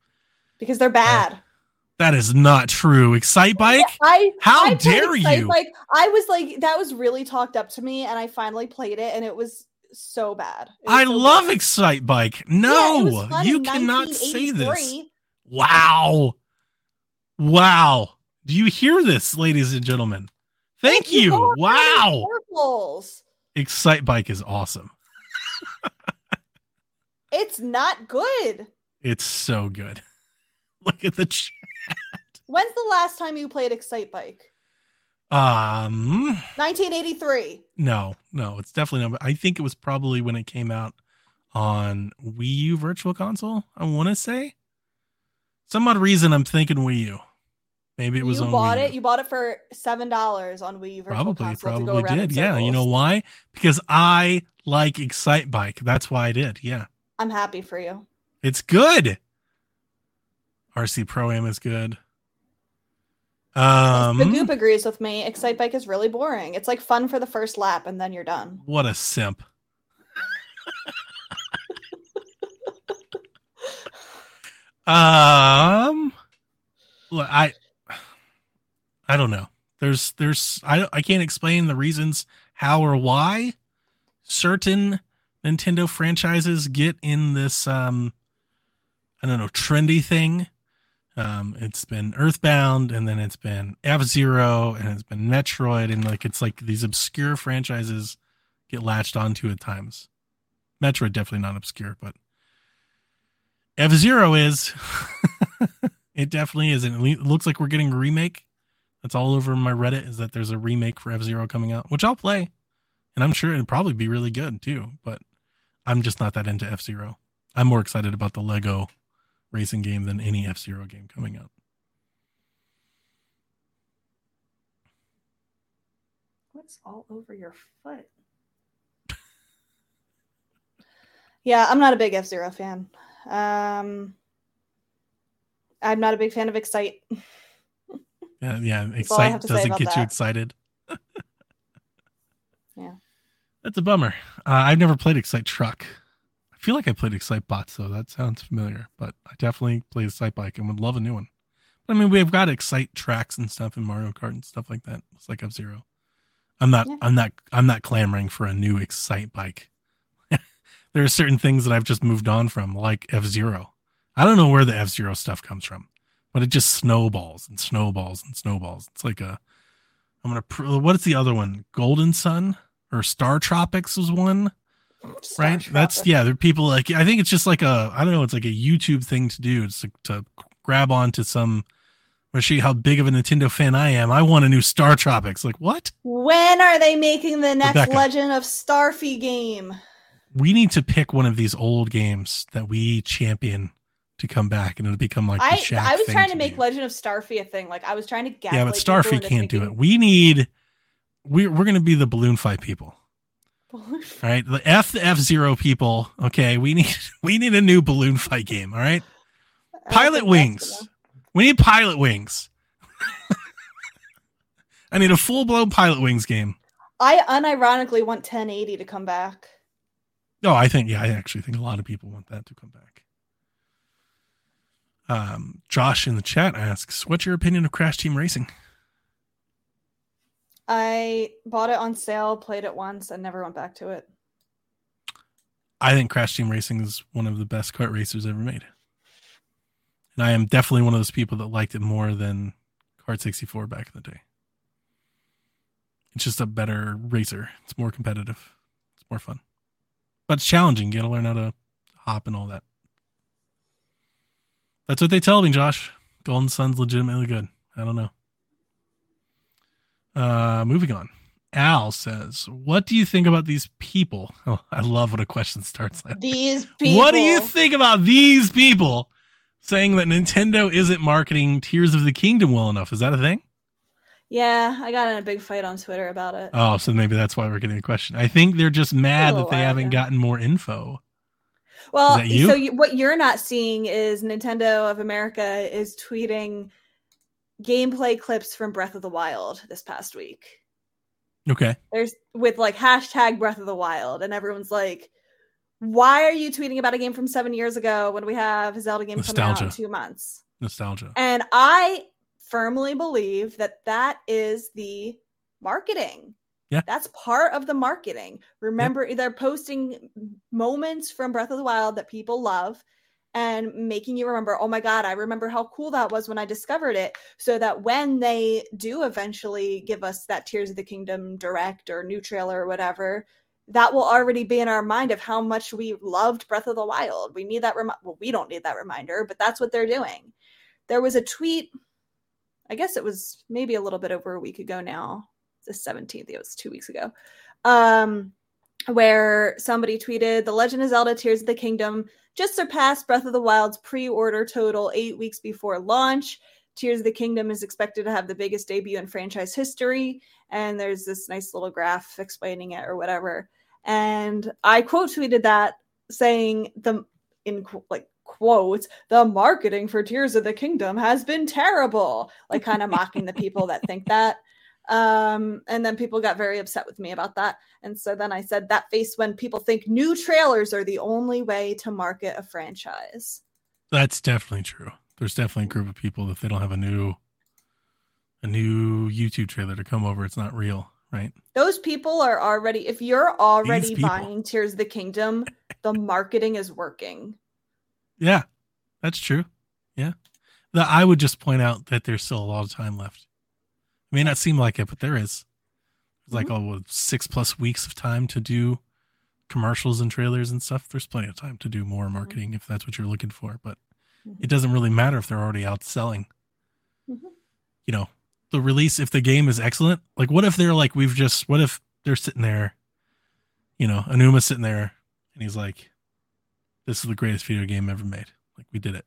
Because they're bad. Uh, that is not true. Excite Bike? I How I dare Excite you? Bike. I was like, that was really talked up to me, and I finally played it, and it was so bad. Was I so love bad. Excite Bike. No, fun you cannot say this. Wow. Wow. Do you hear this, ladies and gentlemen? Thank you. Wow. Circles. Excite Bike is awesome. It's not good. It's so good. Look at the ch- When's the last time you played Excite Bike? um 1983. No, no, it's definitely not. I think it was probably when it came out on Wii U Virtual Console. I want to say, some odd reason I'm thinking Wii U. Maybe it was you on bought it. You bought it for seven dollars on Wii U probably, probably did. Yeah, you know why? Because I like Excite Bike. That's why I did. Yeah, I'm happy for you. it's good. RC Pro Am is good. Um, the Goop agrees with me. Excite Bike is really boring. It's like fun for the first lap, and then you're done. what a simp. um look, i i don't know there's there's i i can't explain the reasons how or why certain nintendo franchises get in this um i don't know trendy thing um it's been earthbound and then it's been f-zero and it's been metroid and like it's like these obscure franchises get latched onto at times metroid definitely not obscure but F Zero is. it definitely is. And it looks like we're getting a remake. That's all over my Reddit is that there's a remake for F Zero coming out, which I'll play. and I'm sure it'd probably be really good too. But I'm just not that into F Zero. I'm more excited about the Lego racing game than any F Zero game coming out. What's all over your foot? yeah, I'm not a big F Zero fan. Um, I'm not a big fan of Excite. Yeah, yeah. That's all I have Excite doesn't get you excited. Yeah. That's a bummer. Uh, I've never played Excite Truck. I feel like I played Excite Bots, though. That sounds familiar, but I definitely played Excite Bike and would love a new one. I mean, we've got Excite tracks and stuff in Mario Kart and stuff like that. It's like F Zero. I'm not. Yeah. I'm not. I'm not clamoring for a new Excite bike. there are certain things that I've just moved on from, like F Zero. I don't know where the F Zero stuff comes from, but it just snowballs and snowballs and snowballs. It's like a. I'm gonna. Pr- what is the other one? Golden Sun or Star Tropics was one Star right that's yeah there are people like i think it's just like a i don't know it's like a youtube thing to do it's to, to grab onto some or show you how big of a nintendo fan i am i want a new star tropics like what When are they making the next Rebecca. Legend of Starfy game? we need to pick one of these old games that we champion to come back and it'll become like the I I was trying to make do. Legend of Starfy a thing. Like I was trying to get. yeah but starfy can't do it we need we're, we're gonna be the balloon fight people all right the f the f-zero people okay we need we need a new balloon fight game all right pilot wings. We need pilot wings. I need a full blown pilot wings game. I unironically want 1080 to come back. No, I think yeah, I actually think a lot of people want that to come back. Um, Josh in the chat asks, "What's your opinion of Crash Team Racing?" I bought it on sale, played it once, and never went back to it. I think Crash Team Racing is one of the best kart racers ever made, and I am definitely one of those people that liked it more than Kart 64 back in the day. It's just a better racer. It's more competitive. It's more fun, but it's challenging. You got to learn how to hop and all that. That's what they tell me, Josh. Golden Sun's legitimately good. I don't know. Uh, moving on. Al says, "What do you think about these people?" Oh, I love when a question starts like. These people. What do you think about these people saying that Nintendo isn't marketing Tears of the Kingdom well enough? Is that a thing? Yeah, I got in a big fight on Twitter about it. Oh, so maybe that's why we're getting a question. I think they're just mad that they haven't gotten more info. Well, you? so you, what you're not seeing is Nintendo of America is tweeting gameplay clips from Breath of the Wild this past week. Okay. There's with like hashtag Breath of the Wild, and everyone's like, "Why are you tweeting about a game from seven years ago when we have a Zelda game coming out in Nostalgia. two months?" Nostalgia. And I firmly believe that that is the marketing. Yeah. That's part of the marketing. Remember, they're posting moments from Breath of the Wild that people love and making you remember, oh my God, I remember how cool that was when I discovered it. So that when they do eventually give us that Tears of the Kingdom direct or new trailer or whatever, that will already be in our mind of how much we loved Breath of the Wild. We need that remi- well, we don't need that reminder, but that's what they're doing. There was a tweet, I guess it was maybe a little bit over a week ago now. The 17th, it was two weeks ago. Um, where somebody tweeted, The Legend of Zelda Tears of the Kingdom just surpassed Breath of the Wild's pre order total eight weeks before launch. Tears of the Kingdom is expected to have the biggest debut in franchise history. And there's this nice little graph explaining it or whatever. And I quote tweeted that saying the in like quotes the marketing for Tears of the Kingdom has been terrible, like kind of mocking the people that think that. Um, and then people got very upset with me about that. And so then I said that face when people think new trailers are the only way to market a franchise. That's definitely true. There's definitely a group of people that if they don't have a new a new YouTube trailer to come over, it's not real, right? Those people are already, if you're already buying Tears of the Kingdom, the marketing is working. Yeah, that's true. Yeah. The, I would just point out that there's still a lot of time left. It may not seem like it, but there is. It's like, oh, what, six plus weeks of time to do commercials and trailers and stuff. There's plenty of time to do more marketing if that's what you're looking for. But Mhm. it doesn't really matter if they're already out selling. Mhm. You know, the release, if the game is excellent, like what if they're like, we've just, what if they're sitting there you know, Aonuma's sitting there and he's like, This is the greatest video game ever made. Like we did it.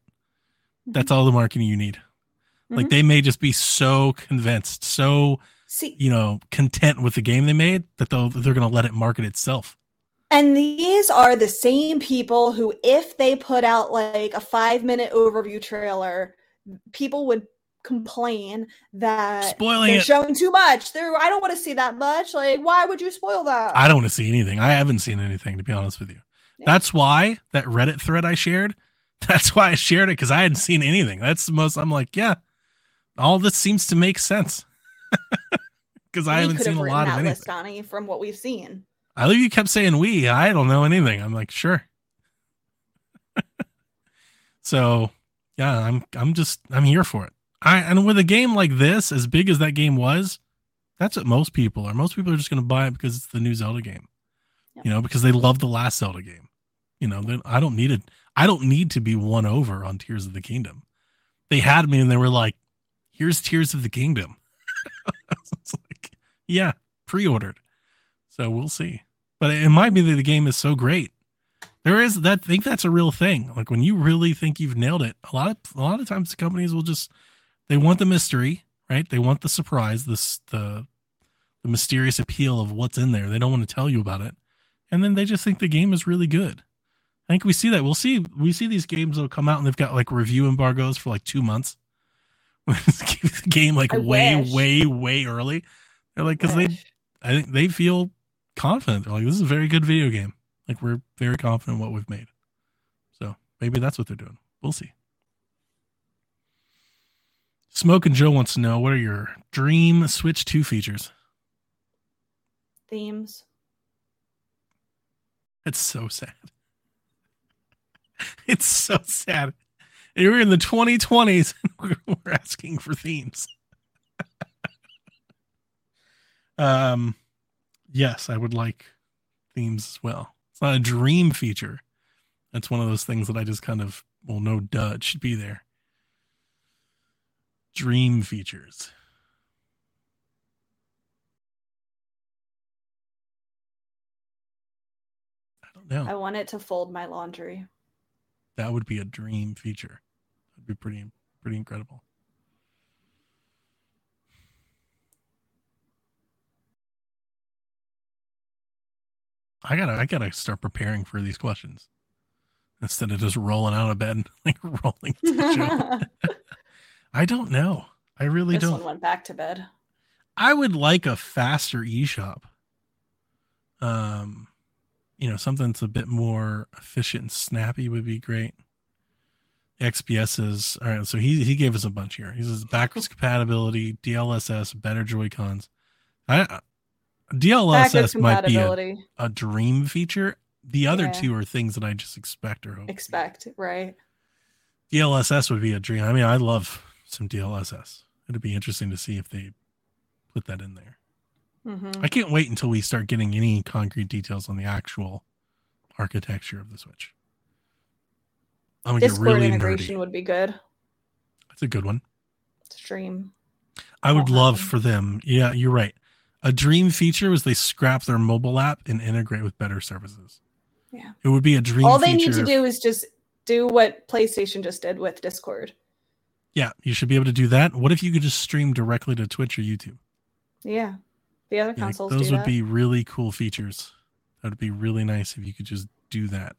That's all the marketing you need. Like Mhm. they may just be so convinced, so See, you know, content with the game they made that they'll they're gonna let it market itself. And these are the same people who, if they put out like a five minute overview trailer, people would complain that Spoiling they're it. showing too much. They're, I don't want to see that much. Like, why would you spoil that? I don't want to see anything. I haven't seen anything to be honest with you. Yeah. That's why that Reddit thread I shared. That's why I shared it because I hadn't seen anything. That's the most. I'm like, yeah, all this seems to make sense because I haven't seen have a lot of anything. list, Donnie, from what we've seen. I love you kept saying we. I don't know anything. I'm like, sure. so yeah, I'm I'm just I'm here for it. I and with a game like this, as big as that game was, that's what most people are. Most people are just gonna buy it because it's the new Zelda game. Yep. You know, because they love the last Zelda game. You know, they, I don't need it. I don't need to be won over on Tears of the Kingdom. They had me and they were like, here's Tears of the Kingdom. it's like, yeah, pre-ordered. So we'll see. But it might be that the game is so great. There is that I think that's a real thing. Like when you really think you've nailed it, a lot of a lot of times the companies will just they want the mystery, right? They want the surprise, the the mysterious appeal of what's in there. They don't want to tell you about it. And then they just think the game is really good. I think we see that. We'll see we see these games that'll come out and they've got like review embargoes for like two months. The game like I way, wish. way, way early. They're like, because they I think they feel confident. They're like, this is a very good video game. Like we're very confident in what we've made. So maybe that's what they're doing. We'll see. Smoke and Joe wants to know what are your dream Switch 2 features? themes. It's so sad. It's so sad. And We're in the 2020s and we're, we're asking for themes. um, yes, I would like themes as well. It's not a dream feature. That's one of those things that I just kind of, well, no, duh, it should be there. Dream features. I don't know. I want it to fold my laundry. That would be a dream feature. That'd be pretty pretty incredible. I gotta I gotta start preparing for these questions instead of just rolling out of bed like rolling to the show. I don't know. I really this don't. went back to bed. I would like a faster eShop. Um, you know, something that's a bit more efficient and snappy would be great. XPS is all right. So he he gave us a bunch here. He says backwards compatibility, DLSS, better Joy Cons. I DLSS might be a, a dream feature. The other Yeah. two are things that I just expect or hope. Expect, right? DLSS would be a dream. I mean, I love some DLSS. It'd be interesting to see if they put that in there. Hmm I can't wait until we start getting any concrete details on the actual architecture of the Switch. I'm gonna get really integration nerdy. would be good. That's a good one. Stream. I would love happen. for them. Yeah, you're right. A dream feature was they scrap their mobile app and integrate with better services. Yeah. It would be a dream. All they need to do is just do what PlayStation just did with Discord. Yeah, you should be able to do that. What if you could just stream directly to Twitch or YouTube? Yeah. The other consoles those do would that. be really cool features. That would be really nice if you could just do that.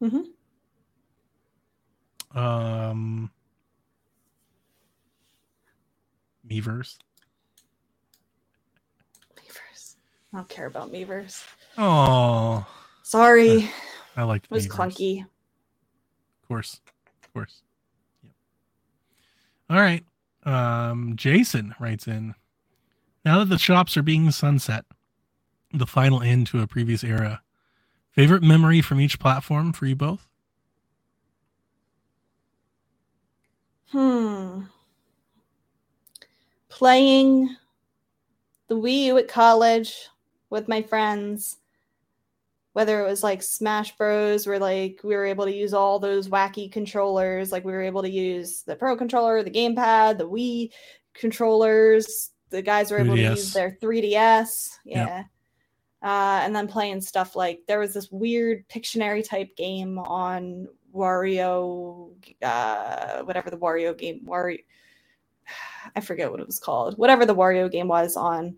Mhm. Um, Miiverse. Miiverse. I don't care about Miiverse. Oh, Sorry. It I liked was Miiverse. clunky. Of course, of course. Yep. All right. Um, Jason writes in. Now that the shops are being sunset, the final end to a previous era. Favorite memory from each platform for you both? Hmm. Playing the Wii U at college with my friends, whether it was like Smash Bros, where like we were able to use all those wacky controllers, like we were able to use the Pro controller, the gamepad, the Wii controllers. The guys were able to 3DS. use their 3DS. Yep. Yeah. Uh, and then playing stuff like there was this weird Pictionary type game on Wario, uh, whatever the Wario game, Wario, I forget what it was called, whatever the Wario game was on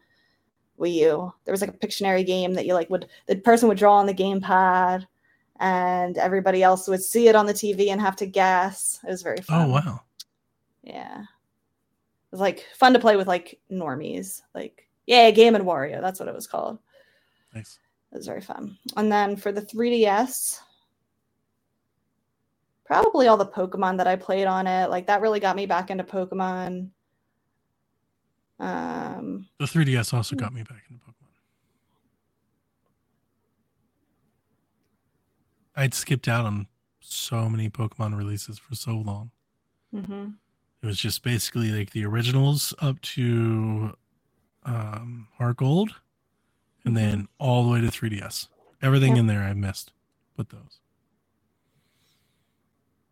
Wii U. There was like a Pictionary game that you like would the person would draw on the gamepad, and everybody else would see it on the TV and have to guess. It was very fun. Oh wow. Yeah. It was like fun to play with like normies. Like, yeah, Game and Wario. That's what it was called. Nice. It was very fun. And then for the 3DS, probably all the Pokemon that I played on it. Like that really got me back into Pokemon. Um, The 3DS also Hmm. got me back into Pokemon. I'd skipped out on so many Pokemon releases for so long. mhm. It was just basically like the originals up to um Heart Gold and then all the way to 3DS. Everything Yep. in there I missed. Put those.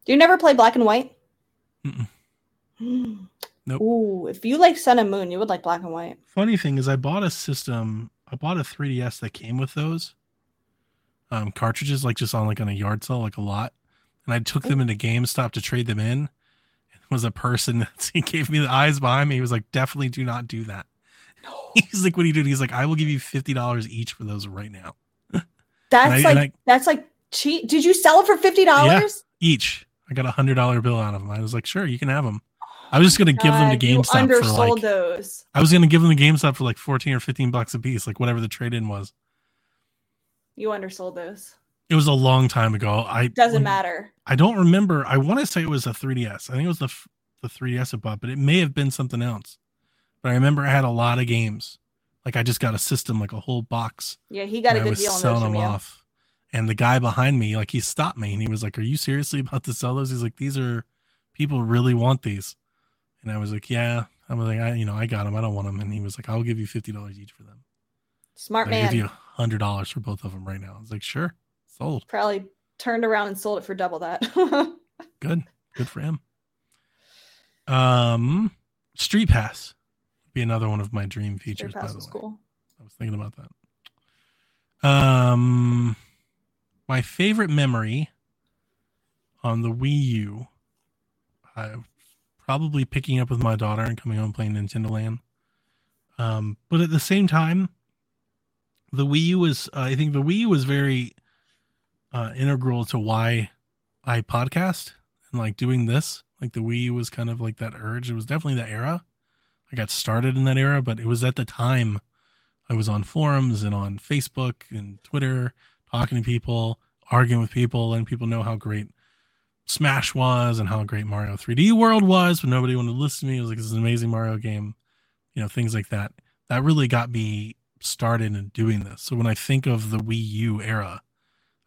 Do you never play Black and White? Mm-mm. Nope. Ooh, if you like Sun and Moon, you would like Black and White. Funny thing is I bought a system, I bought a 3DS that came with those um cartridges like just on like on a yard sale like a lot. And I took them into GameStop to trade them in. Was a person that he gave me the eyes behind me. He was like, definitely do not do that. He's like, what are you doing? He's like, I will give you fifty dollars each for those right now. That's I- like I- that's like cheap. Did you sell it for fifty dollars? each. I got a hundred dollar bill out of them. I was like, sure, you can have them. I was just gonna give them to GameStop for like those. I was gonna give them to GameStop for like fourteen or fifteen bucks a piece, like whatever the trade in was. You undersold those. It was a long time ago. I Doesn't matter. I don't remember. I want to say it was a 3DS. I think it was the the 3DS I bought, but it may have been something else. But I remember I had a lot of games. Like I just got a system, like a whole box. Yeah, he got a good deal selling them off. And the guy behind me, like he stopped me and he was like, "Are you seriously about to sell those?" He's like, "These are people really want these." And I was like, "Yeah." I was like, "I, you know, I got them. I don't want them." And he was like, "I'll give you fifty dollars each for them. Smart I'll man. give you hundred dollars for both of them right now." I was like, "Sure, sold. Probably turned around and sold it for double that. Good, good for him." Um, Street Pass would be another one of my dream features. Your By the way, cool. I was thinking about that. Um, my favorite memory on the Wii U, I probably picking up with my daughter and coming home playing Nintendo Land. Um, but at the same time, the Wii U was, uh, I think the Wii U was very uh, integral to why I podcast and like doing this. Like the Wii was kind of like that urge. It was definitely that era. I got started in that era, but it was at the time I was on forums and on Facebook and Twitter talking to people, arguing with people, letting people know how great Smash was and how great Mario 3D World was, but nobody wanted to listen to me. It was like, this is an amazing Mario game, you know, things like that. That really got me started in doing this. So when I think of the Wii U era,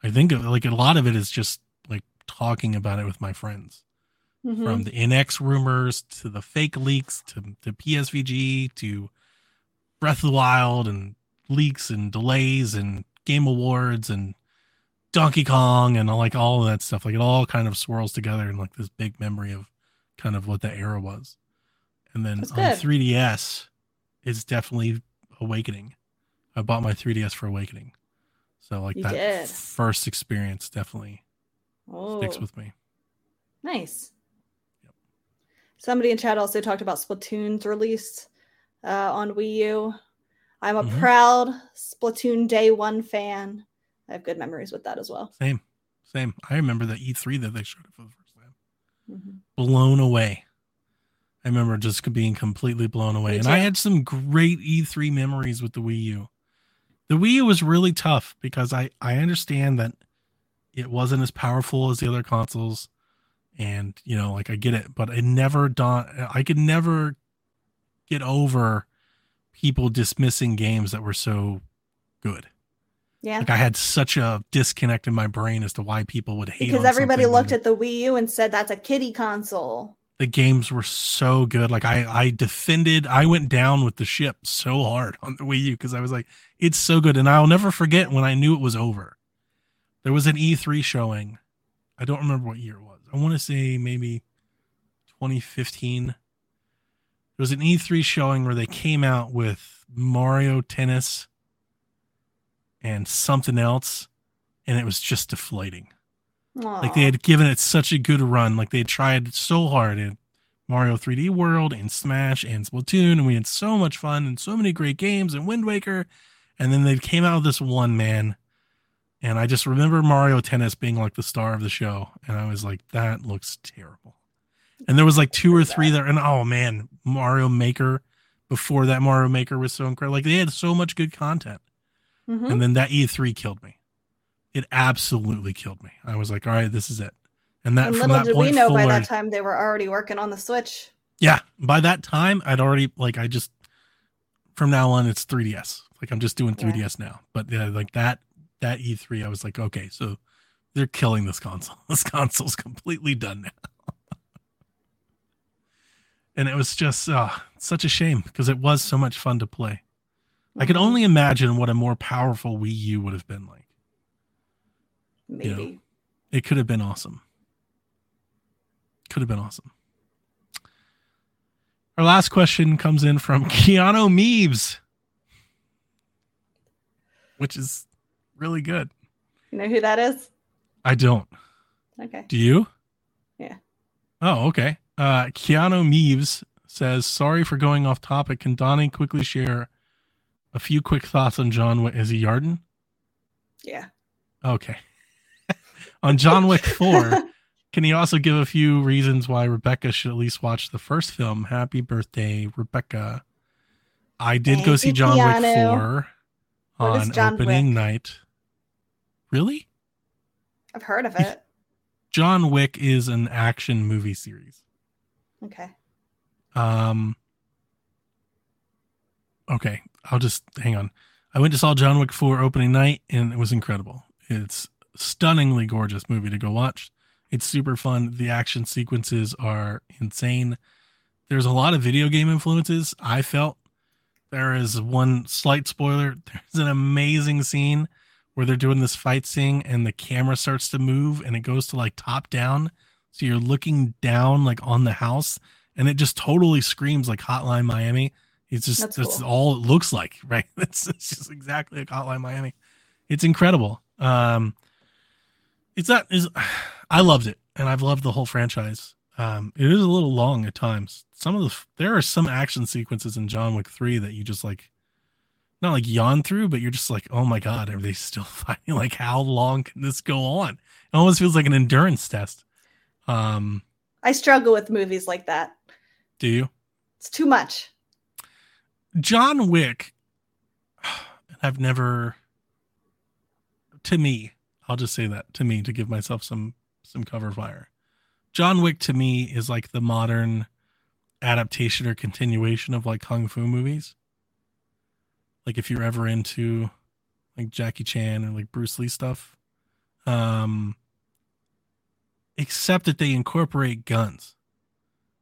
I think of like a lot of it is just like talking about it with my friends Mhm. from the NX rumors to the fake leaks to, to PSVG to Breath of the Wild and leaks and delays and game awards and Donkey Kong and like all of that stuff. Like it all kind of swirls together in like this big memory of kind of what that era was. And then That's on good. 3DS, it's definitely Awakening. I bought my 3DS for Awakening. So like You that did. first experience definitely Oh, sticks with me. nice. Yep. Somebody in chat also talked about Splatoon's release uh, on Wii U. I'm a Mhm. proud Splatoon Day One fan. I have good memories with that as well. Same, same. I remember the E3 that they showed it for the first time. Mhm. Blown away. I remember just being completely blown away. And I had some great E3 memories with the Wii U. The Wii U was really tough because I I understand that it wasn't as powerful as the other consoles, and you know, like I get it, but it never dawned. I could never get over people dismissing games that were so good. Yeah. Like I had such a disconnect in my brain as to why people would hate. It. Because everybody looked at the Wii U and said that's a kiddie console. The games were so good. Like I, I defended. I went down with the ship so hard on the Wii U because I was like, it's so good, and I'll never forget when I knew it was over. There was an E3 showing. I don't remember what year it was. I want to say maybe 2015. There was an E3 showing where they came out with Mario Tennis and something else, and it was just deflating. Like they had given it such a good run. Like they tried so hard in Mario 3D World and Smash and Splatoon, and we had so much fun and so many great games and Wind Waker. And then they came out with this one man. And I just remember Mario Tennis being like the star of the show. And I was like, that looks terrible. And there was like two or three there. And oh man, Mario Maker before that Mario Maker was so incredible. Like they had so much good content. Mhm. And then that E3 killed me. It absolutely killed me. I was like, all right, this is it. And that and from little that did we know forward, by that time they were already working on the Switch. yeah, by that time I'd already like I just from now on it's 3DS. Like I'm just doing 3DS now. But yeah, like that that E3 I was like, okay, so they're killing this console. This console's completely done now. and it was just uh, such a shame because it was so much fun to play. I could Mhm. only imagine what a more powerful Wii U would have been like. Maybe. know, It could have been awesome. Could have been awesome. Our last question comes in from Keanu Meebs, which is really good. You know who that is? I don't. Okay. Do you? Yeah. Oh, okay. Uh, Keanu Meeves says, "Sorry for going off topic. Can Donnie quickly share a few quick thoughts on John Wick? Is he Yarden? Yeah. Okay. On John Wick Four, can you also give a few reasons why Rebecca should at least watch the first film? Happy birthday, Rebecca! I did go see John Wick Four on opening Wick? night. Really? I've heard of it. John Wick is an action movie series. Okay. Um. Okay, I'll just hang on. I went to saw John Wick 4 opening night and it was incredible. It's stunningly gorgeous movie to go watch. It's super fun. The action sequences are insane. There's a lot of video game influences. I felt there is one slight spoiler. There's an amazing scene where they're doing this fight scene and the camera starts to move and it goes to like top down. So you're looking down like on the house and it just totally screams like Hotline Miami. It's just That's that's cool. all it looks like, right? It's, it's just exactly like Hotline Miami. It's incredible. Um, it's not is I loved it, and I've loved the whole franchise. Um, it is a little long at times. Some of the there are some action sequences in John Wick three that you just like, not like yawn through, but you're just like, oh my god, are they still fighting? Like, how long can this go on? It almost feels like an endurance test. Um, I struggle with movies like that. do you? It's too much. John Wick, I've never, to me, I'll just say that to me to give myself some some cover fire. John Wick to me is like the modern adaptation or continuation of like kung fu movies. Like if you're ever into like Jackie Chan or like Bruce Lee stuff, um, except that they incorporate guns,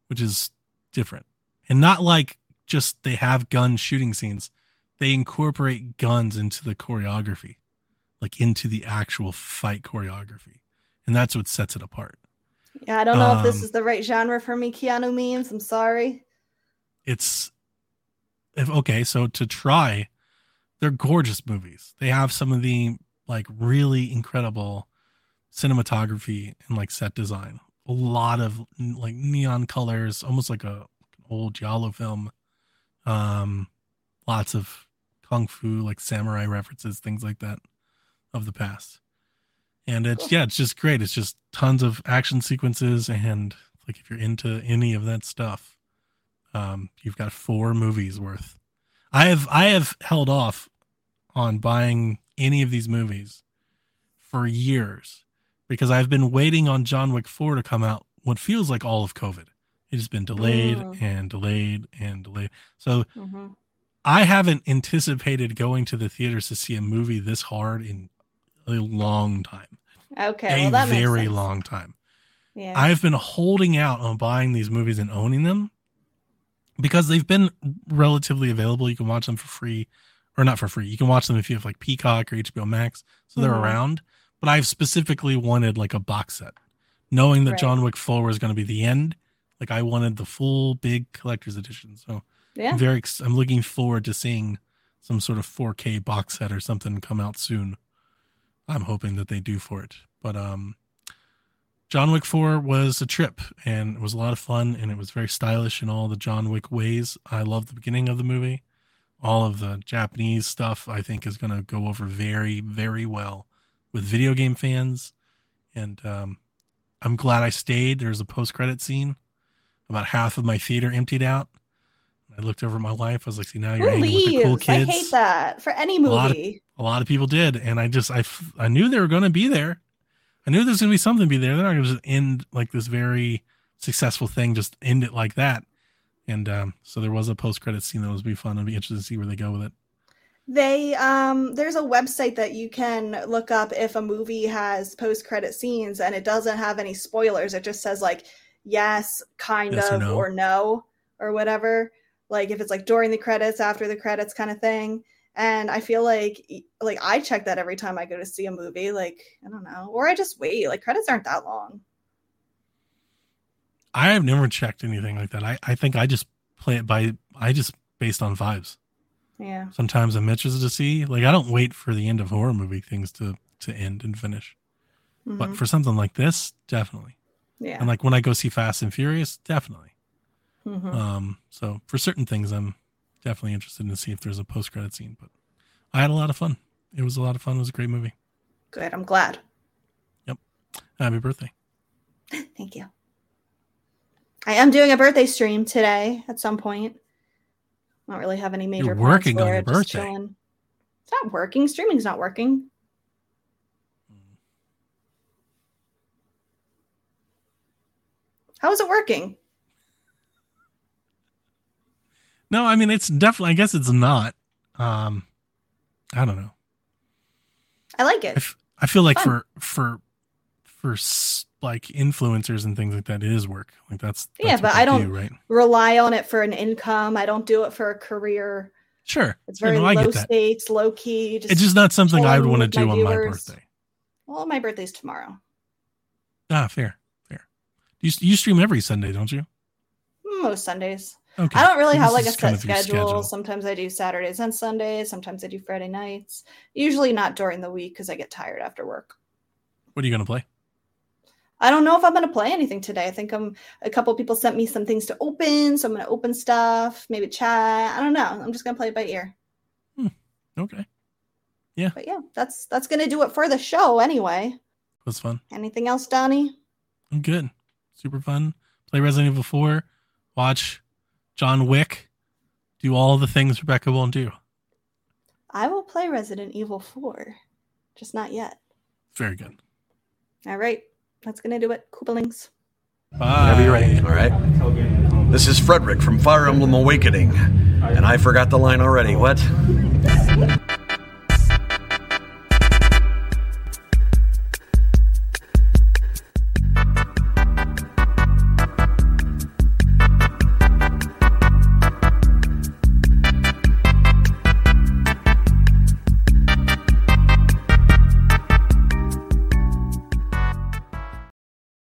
which is different, and not like just they have gun shooting scenes. They incorporate guns into the choreography, like into the actual fight choreography, and that's what sets it apart. Yeah, I don't know if this Um, is the right genre for me, Keanu memes. I'm sorry. it's if okay so to try they're gorgeous movies they have some of the like really incredible cinematography and like set design a lot of like neon colors almost like a old giallo film um lots of kung fu like samurai references things like that of the past and it's Cool. yeah it's just great it's just tons of action sequences and like if you're into any of that stuff um, you've got four movies worth. I have I have held off on buying any of these movies for years because I've been waiting on John Wick 4 to come out what feels like all of COVID. It has been delayed Mm. and delayed and delayed. So hmm I haven't anticipated going to the theaters to see a movie this hard in a long time. Okay, a well very long time. Yeah. I've been holding out on buying these movies and owning them because they've been relatively available. You can watch them for free, or not for free. You can watch them if you have like Peacock or HBO Max, so they're Mhm. around. But I've specifically wanted like a box set, knowing that Right. John Wick Four was going to be the end. Like I wanted the full big collector's edition. So yeah. I'm very, I'm looking forward to seeing some sort of 4K box set or something come out soon. I'm hoping that they do for it. But um John Wick 4 was a trip and it was a lot of fun and it was very stylish in all the John Wick ways. I love the beginning of the movie. All of the Japanese stuff I think is going to go over very very well with video game fans and um I'm glad I stayed. There's a post-credit scene. About half of my theater emptied out. I looked over my life. I was like, "See, now you're with the cool leaves? I hate that for any A lot of- movie. a lot of people did and i just I, I knew they were going to be there i knew there's going to be something to be there they're not going to just end like this very successful thing just end it like that and um, so there was a post-credit scene that was be fun i'd be interested to see where they go with it They um there's a website that you can look up if a movie has post credit scenes and it doesn't have any spoilers. It just says like yes, kind Yes or of, no. or no, or whatever. Like if it's like during the credits, after the credits kind of thing. And I feel like like I check that every time I go to see a movie. Like, I don't know. Or I just wait. Like credits aren't that long. i have never checked anything like that i, I think i just play it by i just based on vibes Yeah. sometimes i'm interested to see like i don't wait for the end of horror movie things to to end and finish but Mhm. for something like this definitely yeah. and like when i go see fast and furious definitely Mhm. Um, so for certain things, I'm definitely interested to see if there's a post credit scene. But I had a lot of fun. It was a lot of fun. It was a great movie. Good. I'm glad. Yep. Happy birthday! Thank you. I am doing a birthday stream today at some point. I don't really have any major You're working on your birthday. chilling. It's not working. Streaming's not working. How is it working? No, I mean it's definitely. I guess it's not. Um, I don't know. I like it. f- I feel like Fun. for for for like influencers and things like that, it is work. Like that's, Yeah, but I don't- do, right. Rely on it for an income. I don't do it for a career. Sure, It's very I low stakes, low key. Just, It's just not something I would want to do on my birthday. well, my birthday's tomorrow. Ah, fair, fair. You you stream every Sunday, don't you? Most Sundays. Okay. I don't really So have like a set your schedule. Sometimes I do Saturdays and Sundays. Sometimes I do Friday nights. Usually not during the week because I get tired after work. What are you gonna play? I don't know if I'm going to play anything today. I think I'm. A couple people sent me some things to open, so I'm going to open stuff, maybe chat. I don't know. I'm just going to play it by ear. Hmm. Okay, Yeah. But yeah, that's that's going to do it for the show anyway. that's fun. Anything else, Donnie? I'm good. Super fun. Play Resident Evil 4. Watch John Wick. Do all the things Rebecca won't do. I will play Resident Evil 4, just not yet. Very good. All right, that's going to do it. Koopalings. Bye. Whenever you're ready, all right? This is Frederick from Fire Emblem Awakening. And I forgot the line already. What?